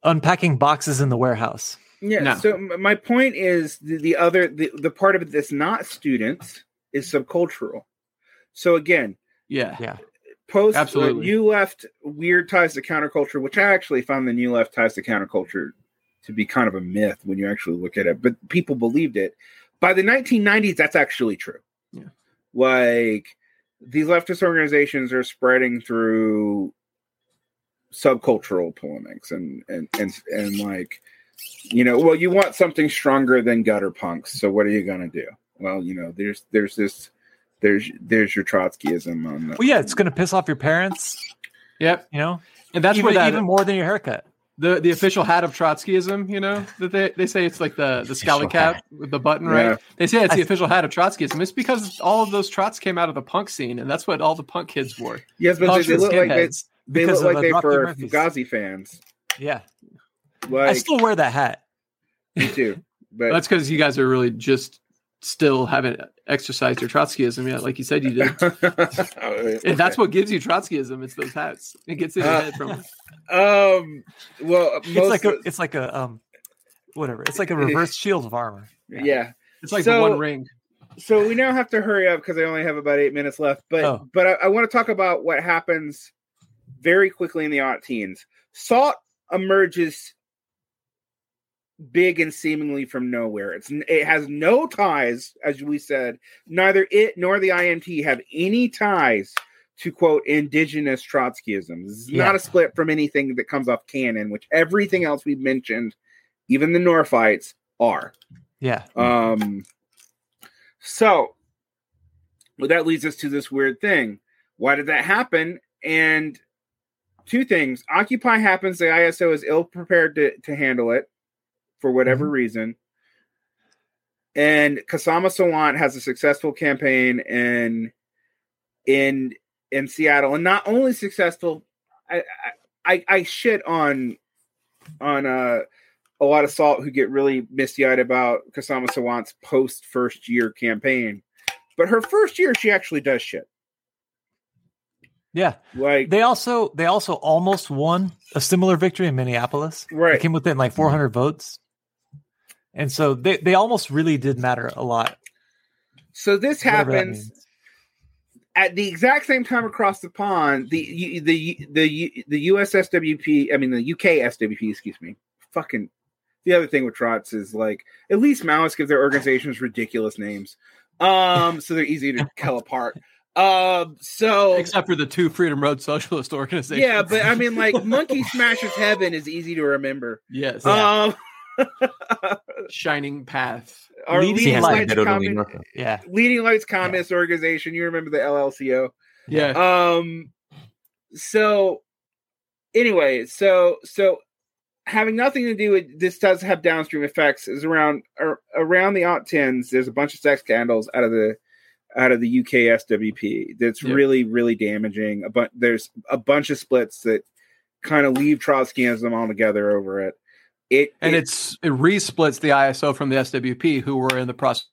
unpacking boxes in the warehouse. yeah, No. so my point is the, the other the, the part of it that's not students is subcultural. So again, Yeah. Yeah. post Absolutely. uh, new left weird ties to counterculture, which I actually found the new left ties to counterculture to be kind of a myth when you actually look at it, but people believed it. By the 1990s, that's actually true. Yeah. Like these leftist organizations are spreading through subcultural polemics and and and and like you know, well, you want something stronger than gutter punks, so what are you gonna do? Well, you know, there's there's this there's there's your Trotskyism on the Well, yeah, it's going to piss off your parents, Yep. you know, And that's even, where that even more than your haircut. The the official hat of Trotskyism, you know, that they, they say it's like the the scally cap hat. with the button, right? Yeah. They say it's the I- official hat of Trotskyism. It's because all of those Trots came out of the punk scene, and that's what all the punk kids wore. Yes, but Punks they, they look like they, skinheads they look like the they Dropkick for Fugazi fans. Yeah, I still wear that hat. me too. But That's because you guys are really just still haven't exercised your Trotskyism yet, like you said you did. [LAUGHS] And that's what gives you Trotskyism. It's those hats. It gets in your Uh, head from. [LAUGHS] um well most [LAUGHS] It's like a, it's like a um, whatever. It's like a reverse shield of armor. Yeah. yeah. It's like So- the one ring. So we now have to hurry up because I only have about eight minutes left. But Oh. but I, I want to talk about what happens very quickly in the aught teens. Salt emerges big and seemingly from nowhere. It's it has no ties, as we said. Neither it nor the IMT have any ties to quote indigenous Trotskyism. This is Yeah. not a split from anything that comes off Cannon, which everything else we've mentioned, even the Northites, are. Yeah. Um, so well, that leads us to this weird thing. Why did that happen? And two things: Occupy happens. The ISO is ill prepared to to handle it for whatever reason. And Kshama Sawant has a successful campaign in in in Seattle, and not only successful. I I, I, shit on on uh a lot of salt who get really misty eyed about Kshama Sawant's post first year campaign. But her first year, she actually does shit. Yeah. Like, They also they also almost won a similar victory in Minneapolis. They right. came within like 400 votes. And so they, they almost really did matter a lot. So this happens at the exact same time across the pond. The the the the USSWP, I mean the UK SWP, excuse me. Fucking the other thing with Trots is like at least Maoists give their organizations ridiculous names, um, so they're easy to [LAUGHS] tell apart. Um, so Except for the two Freedom Road Socialist organizations. yeah, but I mean, like [LAUGHS] Monkey Smashes Heaven is easy to remember. yes, Um, [LAUGHS] Shining Path. our Leading Lights lights, Totally commun- North- Yeah. leading lights communist organization. You remember the LLCO? Yeah, Um. So, anyway, so so having nothing to do with this does have downstream effects. Is around ar- around the aught tens. There's a bunch of sex scandals out of the out of the UK SWP. That's Yeah. really really damaging. A bu- there's a bunch of splits that kind of leave Trotskyism altogether over it. It and it- it's it resplits the ISO from the SWP, who were in the process.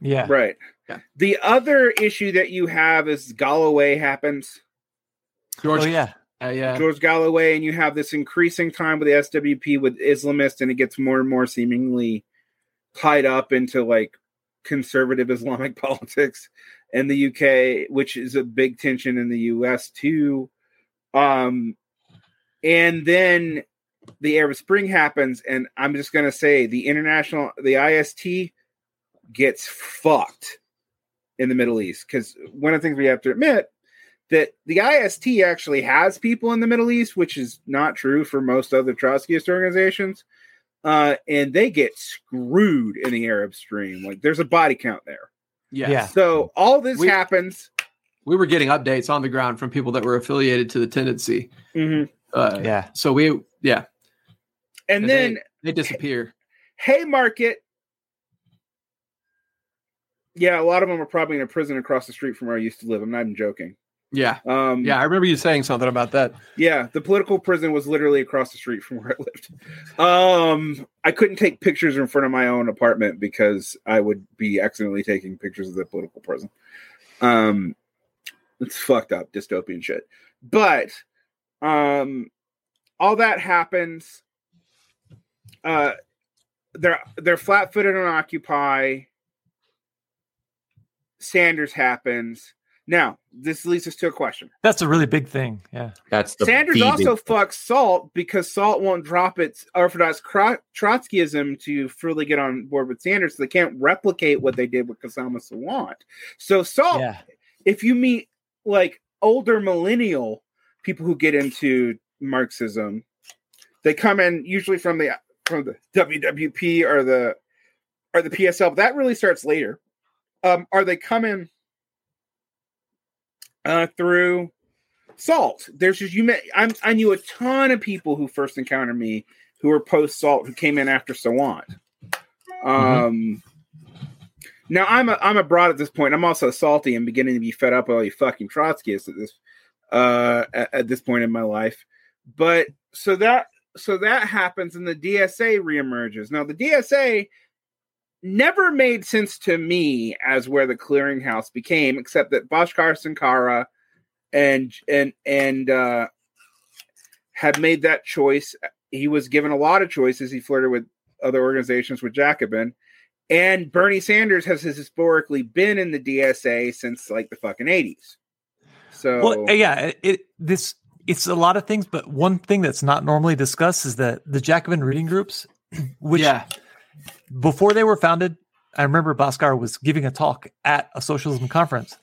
Yeah. right. Yeah. The other issue that you have is Galloway happens. George, Oh yeah. uh, yeah, George Galloway, and you have this increasing time with the SWP with Islamists, and it gets more and more seemingly tied up into like conservative Islamic [LAUGHS] politics in the UK, which is a big tension in the US too. Um, and then the Arab Spring happens, and I'm just gonna say the international, the IST gets fucked in the Middle East because one of the things we have to admit that the IST actually has people in the Middle East, which is not true for most other Trotskyist organizations. Uh, and they get screwed in the Arab Spring. Like there's a body count there. yeah, Yeah. So all this We- happens. We were getting updates on the ground from people that were affiliated to the tendency. Mhm. Uh, Yeah. So we, yeah, And then they disappear. Haymarket. Yeah, a lot of them are probably in a prison across the street from where I used to live. I'm not even joking. Yeah, Um, yeah. I remember you saying something about that. Yeah, the political prison was literally across the street from where I lived. Um, I couldn't take pictures in front of my own apartment because I would be accidentally taking pictures of the political prison. Um, it's fucked up dystopian shit. But um, all that happens. Uh, they're they're flat footed on Occupy. Sanders happens. Now, this leads us to a question. That's a really big thing. Yeah. That's the Sanders also big- fucks Salt because Salt won't drop its Orthodox Cro- Trotskyism to fully get on board with Sanders. So they can't replicate what they did with Kshama Sawant. So Salt, Yeah. if you meet like older millennial people who get into Marxism, they come in usually from the from the WWP or the or the PSL. But that really starts later. Um, are they coming uh, through Salt? There's just you met. I'm, I knew a ton of people who first encountered me who were post Salt who came in after Sawant. Um. Now I'm a I'm abroad at this point. I'm also salty and beginning to be fed up with all you fucking Trotskyists at this uh at, at this point in my life. But so that so that happens and the DSA reemerges. Now the DSA never made sense to me as where the clearinghouse became, except that Bhaskar Sunkara and and and uh had made that choice. He was given a lot of choices. He flirted with other organizations with Jacobin. And Bernie Sanders has historically been in the DSA since like the fucking 80s. So well, yeah, it this it's a lot of things, but one thing that's not normally discussed is that the Jacobin reading groups, [CLEARS THROAT] which yeah. before they were founded, I remember Bhaskar was giving a talk at a socialism conference,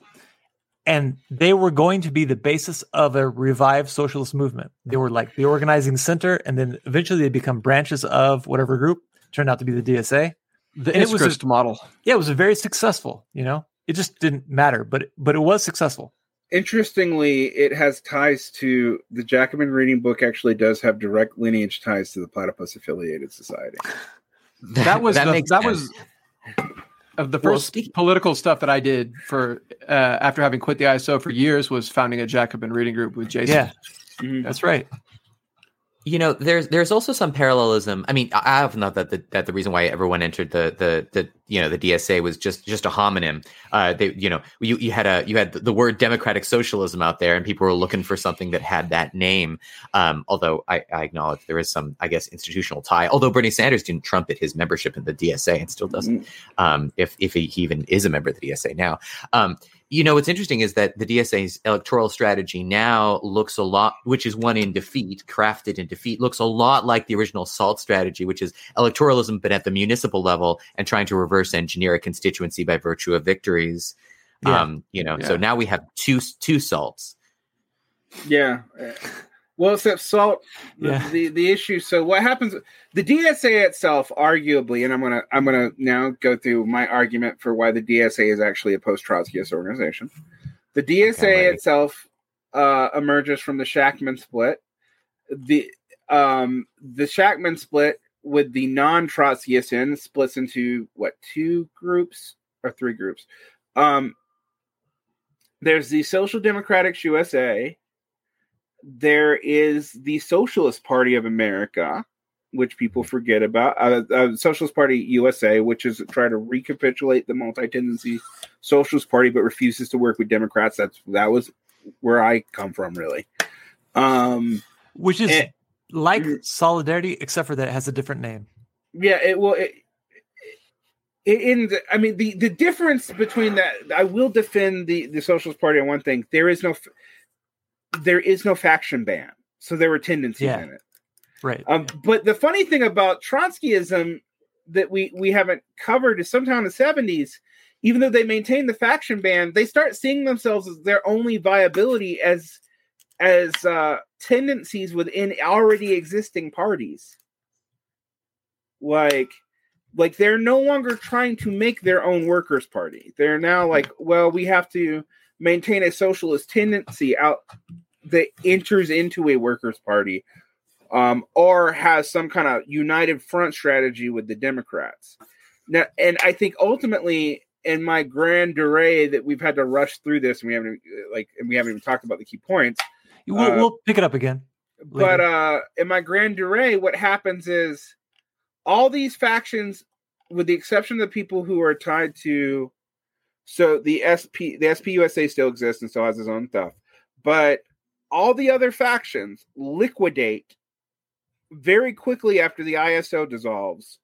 and they were going to be the basis of a revived socialist movement. They were like the organizing center, and then eventually they become branches of whatever group. Turned out to be the DSA. The and it was a model. Yeah, it was very successful. You know, it just didn't matter, but but it was successful interestingly, it has ties to the Jacobin reading book. Actually, does have direct lineage ties to the Platypus Affiliated Society. [LAUGHS] that, that was that, the, that was of the first well, political stuff that I did for uh, after having quit the ISO for years was founding a Jacobin reading group with Jason. Yeah, mm-hmm. that's right you know there's there's also some parallelism. I mean i often thought that the, that the reason why everyone entered the the the you know the dsa was just just a homonym. Uh they you know you, you had a you had the word democratic socialism out there and people were looking for something that had that name. Um although i, I acknowledge there is some i guess institutional tie. Although bernie sanders didn't trumpet his membership in the dsa and still doesn't. Mm-hmm. um if if he even is a member of the dsa now. Um you know what's interesting is that the DSA's electoral strategy now looks a lot, which is one in defeat, crafted in defeat, looks a lot like the original SALT strategy, which is electoralism, but at the municipal level and trying to reverse engineer a constituency by virtue of victories. Yeah. Um, you know, yeah. so now we have two two salts. Yeah. Well, except salt, the, yeah. the, the issue. So what happens? The DSA itself, arguably, and I'm gonna I'm gonna now go through my argument for why the DSA is actually a post Trotskyist organization. The DSA okay, itself uh, emerges from the Shachtman split. The um, the Shachtman split with the non Trotskyist in splits into what two groups or three groups. Um, there's the Social Democrats USA there is the Socialist Party of America, which people forget about. Uh, uh, Socialist Party USA, which is trying to recapitulate the multi-tendency Socialist Party, but refuses to work with Democrats. That's that was where I come from, really. Um, which is and, like mm-hmm. Solidarity, except for that it has a different name. Yeah, it will. It, in the, I mean the the difference between that I will defend the the Socialist Party on one thing. There is no there is no faction ban, so there were tendencies yeah. in it. Right. Um, but the funny thing about Trotskyism that we we haven't covered is sometime in the seventies, even though they maintain the faction ban, they start seeing themselves as their only viability as as uh, tendencies within already existing parties. Like, like they're no longer trying to make their own workers' party. They're now like, well, we have to maintain a socialist tendency out that enters into a workers' party um, or has some kind of united front strategy with the Democrats. Now, and I think ultimately, in my grand array that we've had to rush through this, and we haven't like, and we haven't even talked about the key points. We'll, uh, we'll pick it up again. Later. But uh, in my grand array, what happens is all these factions, with the exception of the people who are tied to, so the SP, the SPUSA still exists and still has its own stuff, but all the other factions liquidate very quickly after the ISO dissolves.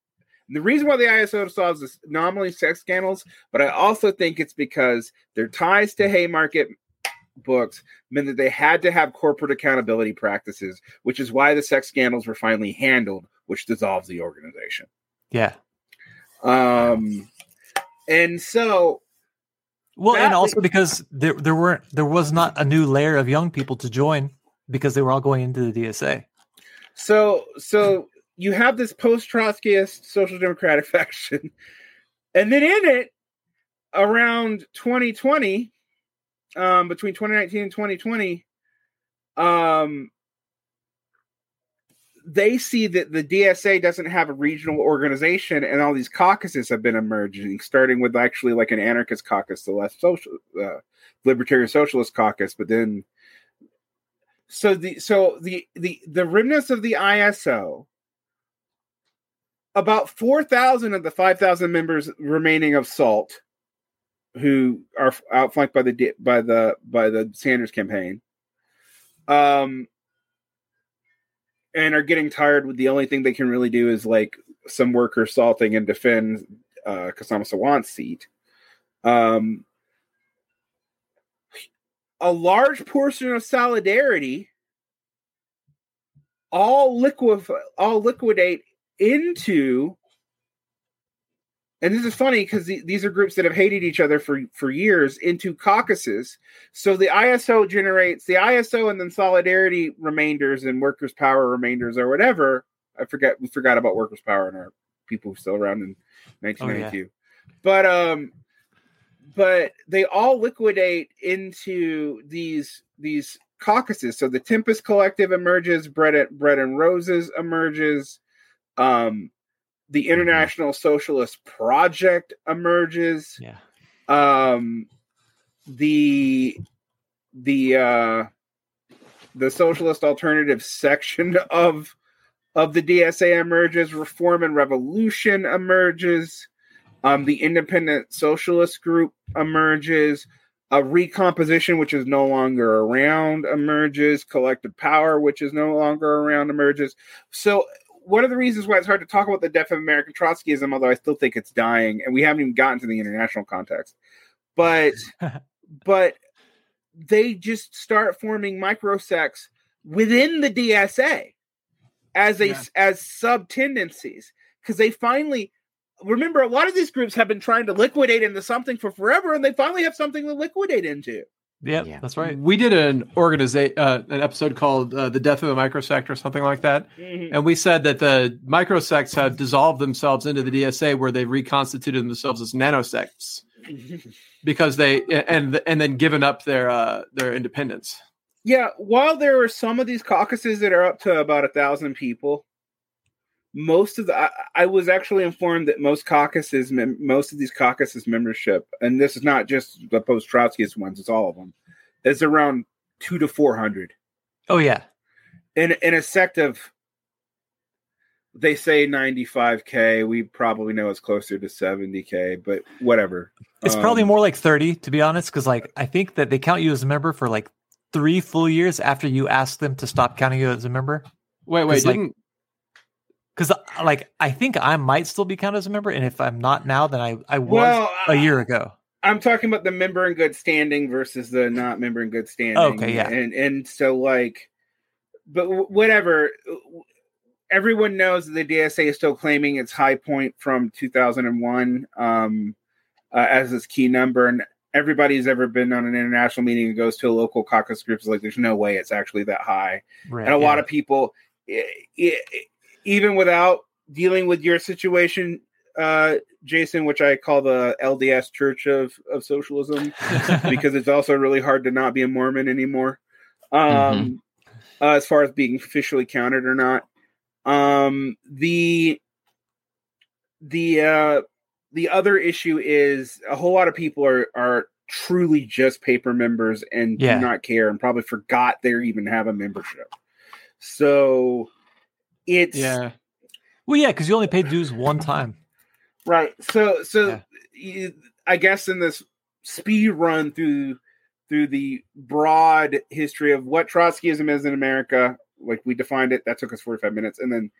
And the reason why the ISO dissolves is nominally sex scandals, but I also think it's because their ties to Haymarket books meant that they had to have corporate accountability practices, which is why the sex scandals were finally handled, which dissolves the organization. Yeah. Um, and so well, that, and also because there there weren't there was not a new layer of young people to join because they were all going into the DSA. So so you have this post Trotskyist social democratic [LAUGHS] faction, and then in it, around 2020, um, between 2019 and 2020, um, they see that the DSA doesn't have a regional organization, and all these caucuses have been emerging, starting with actually like an anarchist caucus, the left social, uh, libertarian socialist caucus, but then so the so the the the remnants of the ISO, about four thousand of the five thousand members remaining of SALT, who are outflanked by the by the by the Sanders campaign, um and are getting tired with the only thing they can really do is like some worker salting and defend uh Kshama Sawant's seat. Um a large portion of solidarity all liquid all liquidate into and this is funny because the, these are groups that have hated each other for for years into caucuses so the iso generates the iso and then solidarity remainders and workers power remainders or whatever i forget we forgot about workers power and our people who still around in 1992 oh, yeah. but um but they all liquidate into these these caucuses. So the Tempest Collective emerges, Bread and, Bread and Roses emerges, um, the mm-hmm. International Socialist Project emerges. Yeah. Um, the the uh, the Socialist Alternative section of of the DSA emerges. Reform and Revolution emerges. Um, the Independent Socialist Group emerges. A recomposition, which is no longer around, emerges. Collective power, which is no longer around, emerges. So, one of the reasons why it's hard to talk about the death of American Trotskyism, although I still think it's dying, and we haven't even gotten to the international context, but [LAUGHS] but they just start forming microsects within the DSA as a yeah. as sub tendencies because they finally remember a lot of these groups have been trying to liquidate into something for forever and they finally have something to liquidate into yep, yeah. that's right. We did an organization uh, an episode called uh, the death of a microsect or something like that. Mm-hmm. and we said that the microsects have dissolved themselves into the dsa where they've reconstituted themselves as nanosects [LAUGHS] because they and and then given up their uh, their independence. Yeah while there are some of these caucuses that are up to about a thousand people most of the I, I, was actually informed that most caucuses most of these caucuses membership and this is not just the post trotskyist ones it's all of them is around two to four hundred. Oh yeah. In in a sect of they say 95k we probably know it's closer to 70k but whatever. It's um, probably more like 30 to be honest because like i think that they count you as a member for like three full years after you ask them to stop counting you as a member. Wait wait didn't because uh, like I think I might still be counted as a member, and if I'm not now, then I I was well, a year ago. I'm talking about the member in good standing versus the not member in good standing. Okay, yeah, and and so like, but whatever. Everyone knows that the DSA is still claiming its high point from 2001 um, uh, as its key number, and everybody who's ever been on an international meeting and goes to a local caucus group is like, "There's no way it's actually that high." Right, and a yeah. lot of people. It, it, even without dealing with your situation, uh, Jason, which I call the LDS Church of of Socialism, [LAUGHS] because it's also really hard to not be a Mormon anymore. Um, mm-hmm. uh, as far as being officially counted or not, um, the the uh, the other issue is a whole lot of people are are truly just paper members and yeah. do not care and probably forgot they even have a membership. So it's yeah. Well, yeah, because you only pay dues one time. Right. So, so yeah. you, I guess in this speed run through through the broad history of what Trotskyism is in America, like we defined it, that took us forty five minutes, and then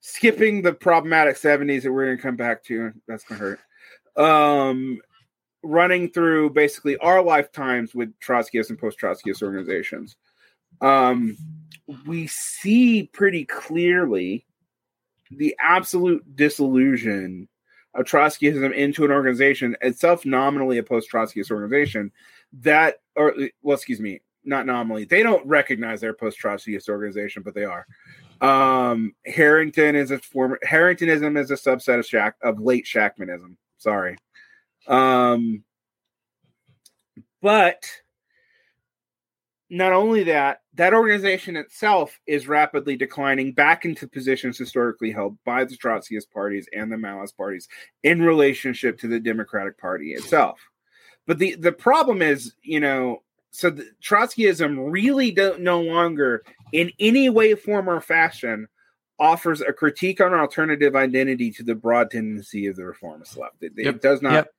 skipping the problematic seventies that we're going to come back to. That's to hurt. Um, running through basically our lifetimes with Trotskyist and post Trotskyist organizations. Um, we see pretty clearly the absolute disillusion of Trotskyism into an organization itself nominally a post-Trotskyist organization that or well excuse me not nominally they don't recognize their post-Trotskyist organization but they are. Um Harrington is a former Harringtonism is a subset of Shack of late Shachtmanism sorry. Um but not only that, that organization itself is rapidly declining back into positions historically held by the Trotskyist parties and the Maoist parties in relationship to the Democratic Party itself. But the, the problem is, you know, so the, Trotskyism really don't no longer, in any way, form, or fashion, offers a critique on alternative identity to the broad tendency of the reformist left. It, yep. it does not. Yep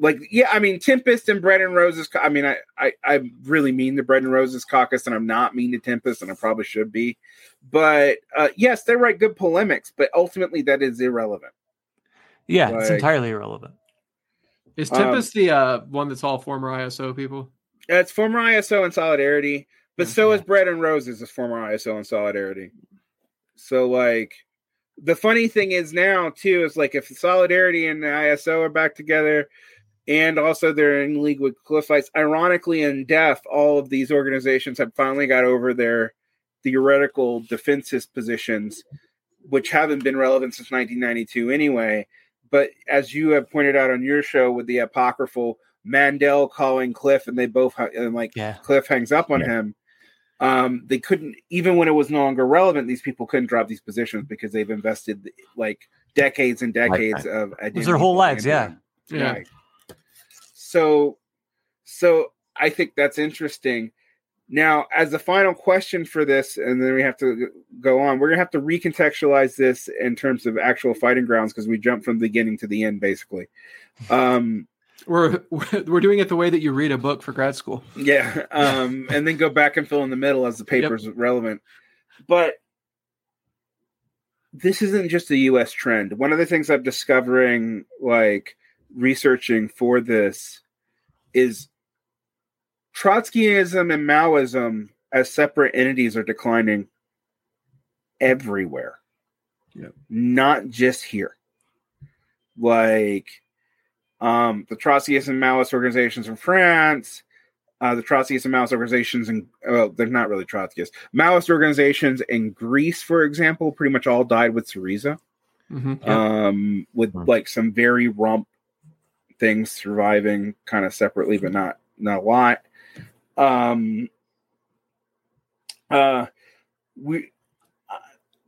like yeah i mean tempest and bread and roses i mean I, I i really mean the bread and roses caucus and i'm not mean to tempest and i probably should be. But uh yes they write good polemics but ultimately that is irrelevant. Yeah like, it's entirely irrelevant. Is tempest um, the uh one that's all former iso people? It's former iso and solidarity but so is bread and roses is former iso and solidarity. So like the funny thing is now too is like if solidarity and the iso are back together and also they're in league with Cliffites. Ironically, in death, all of these organizations have finally got over their theoretical defenses positions, which haven't been relevant since 1992 anyway. But as you have pointed out on your show with the apocryphal Mandel calling Cliff, and they both and like yeah. Cliff hangs up on yeah. him. Um, they couldn't even when it was no longer relevant. These people couldn't drop these positions because they've invested like decades and decades like, of identity. their whole lives. Yeah, yeah. Right so so I think that's interesting. Now, as the final question for this, and then we have to go on, we're gonna have to recontextualize this in terms of actual fighting grounds because we jumped from the beginning to the end, basically. Um, we're we're doing it the way that you read a book for grad school. Yeah, um, and then go back and fill in the middle as the paper's yep. relevant. But this isn't just a U.S. trend. One of the things I'm discovering, like researching for this is Trotskyism and Maoism as separate entities are declining everywhere. Not just here. Like um, the Trotskyist and Maoist organizations in France, uh, the Trotskyist and Maoist organizations in, well, they're not really Trotskyist. Maoist organizations in Greece, for example, pretty much all died with Syriza. Mm-hmm, yeah. um, with mm-hmm. like some very rump things surviving kind of separately, but not not a lot. Um, uh, we uh,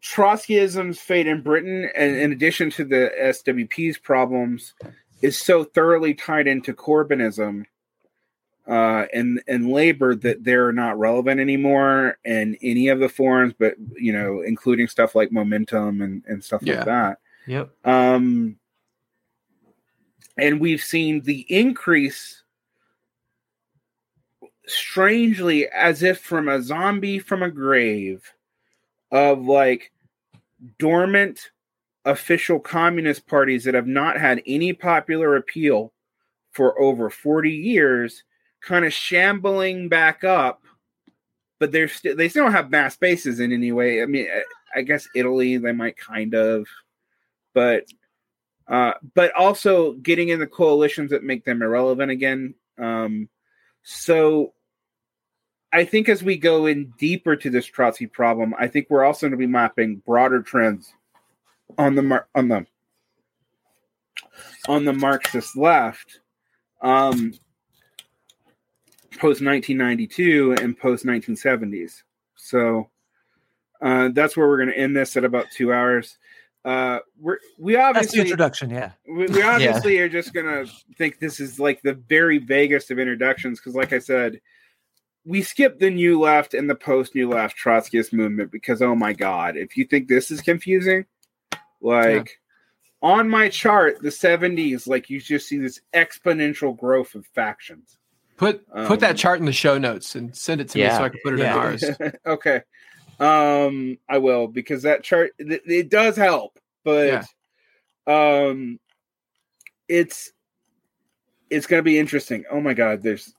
Trotskyism's fate in Britain, and in addition to the SWP's problems, is so thoroughly tied into Corbynism uh, and and labor that they're not relevant anymore in any of the forums, but you know, including stuff like momentum and, and stuff yeah. like that. Yep. Um, and we've seen the increase strangely as if from a zombie from a grave of like dormant official communist parties that have not had any popular appeal for over 40 years kind of shambling back up but they're still they still don't have mass bases in any way. I mean i guess italy they might kind of but uh, but also getting in the coalitions that make them irrelevant again. Um, so I think as we go in deeper to this Trotsky problem, I think we're also going to be mapping broader trends on the mar- on the on the Marxist left, um, post 1992 and post 1970s. So uh, that's where we're going to end this at about two hours uh we're we obviously That's the introduction yeah we, we [LAUGHS] obviously yeah. are just gonna think this is like the very vaguest of introductions because like i said we skip the new left and the post new left trotskyist movement because oh my god if you think this is confusing like yeah. on my chart the 70s like you just see this exponential growth of factions put um, put that um, chart in the show notes and send it to yeah. me so i can put it in ours [LAUGHS] okay um, I will because that chart it, it does help, but yeah. um, it's it's gonna be interesting. Oh my god, there's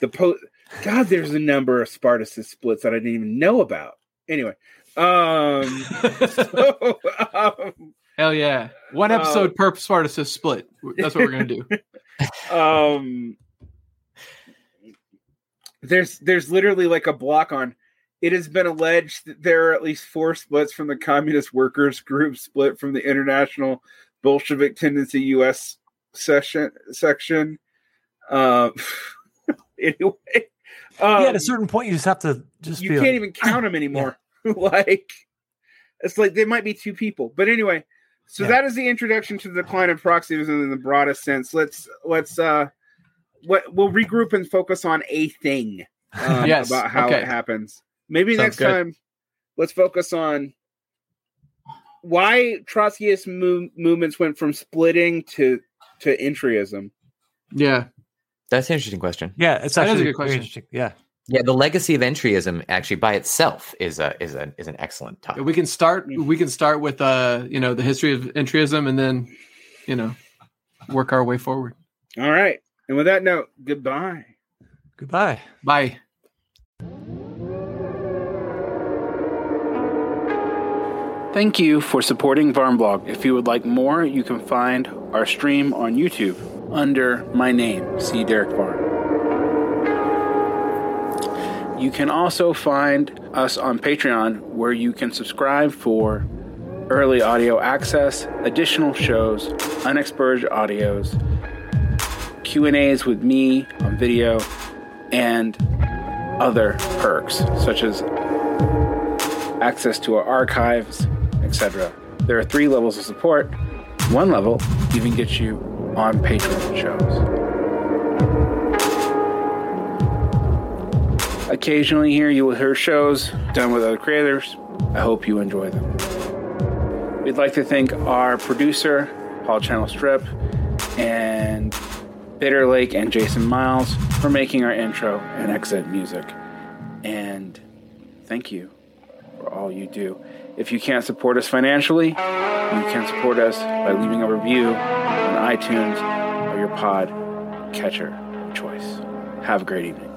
the post. God, there's a number of Spartacist splits that I didn't even know about. Anyway, um, so, [LAUGHS] um hell yeah, one episode um, per Spartacist split. That's what we're gonna do. [LAUGHS] um, there's there's literally like a block on it has been alleged that there are at least four splits from the Communist Workers Group, split from the International Bolshevik Tendency U.S. session section. Um, [LAUGHS] anyway, um, yeah, at a certain point, you just have to just. You can't like, even count them [LAUGHS] anymore. Yeah. [LAUGHS] like it's like they might be two people, but anyway. So yeah. that is the introduction to the decline of Trotskyism in the broadest sense. Let's let's uh, what we'll regroup and focus on a thing um, yes. about how okay. it happens. Maybe Sounds next good. time, let's focus on why Trotskyist move, movements went from splitting to to entryism? Yeah, That's an interesting question. Yeah, it's actually a good question. interesting. Yeah. Yeah, the legacy of entryism actually by itself is a is a is an excellent topic. we can start. We can start with uh, you know, the history of entryism, and then, you know, work our way forward. All right. And with that note, goodbye. Goodbye. Bye. Thank you for supporting Varn Vlog. If you would like more, you can find our stream on YouTube under my name, C. Derek Varn. You can also find us on Patreon, where you can subscribe for early audio access, additional shows, unexpurged audios, Q and A's with me on video, and other perks such as access to our archives, etc. There are three levels of support. One level even gets you on Patreon shows. Occasionally, here you will hear shows done with other creators. I hope you enjoy them. We'd like to thank our producer, Paul Channel Strip, and Bitter Lake and Jason Miles for making our intro and exit music. And thank you for all you do. If you can't support us financially, you can support us by leaving a review on iTunes or your pod catcher of choice. Have a great evening.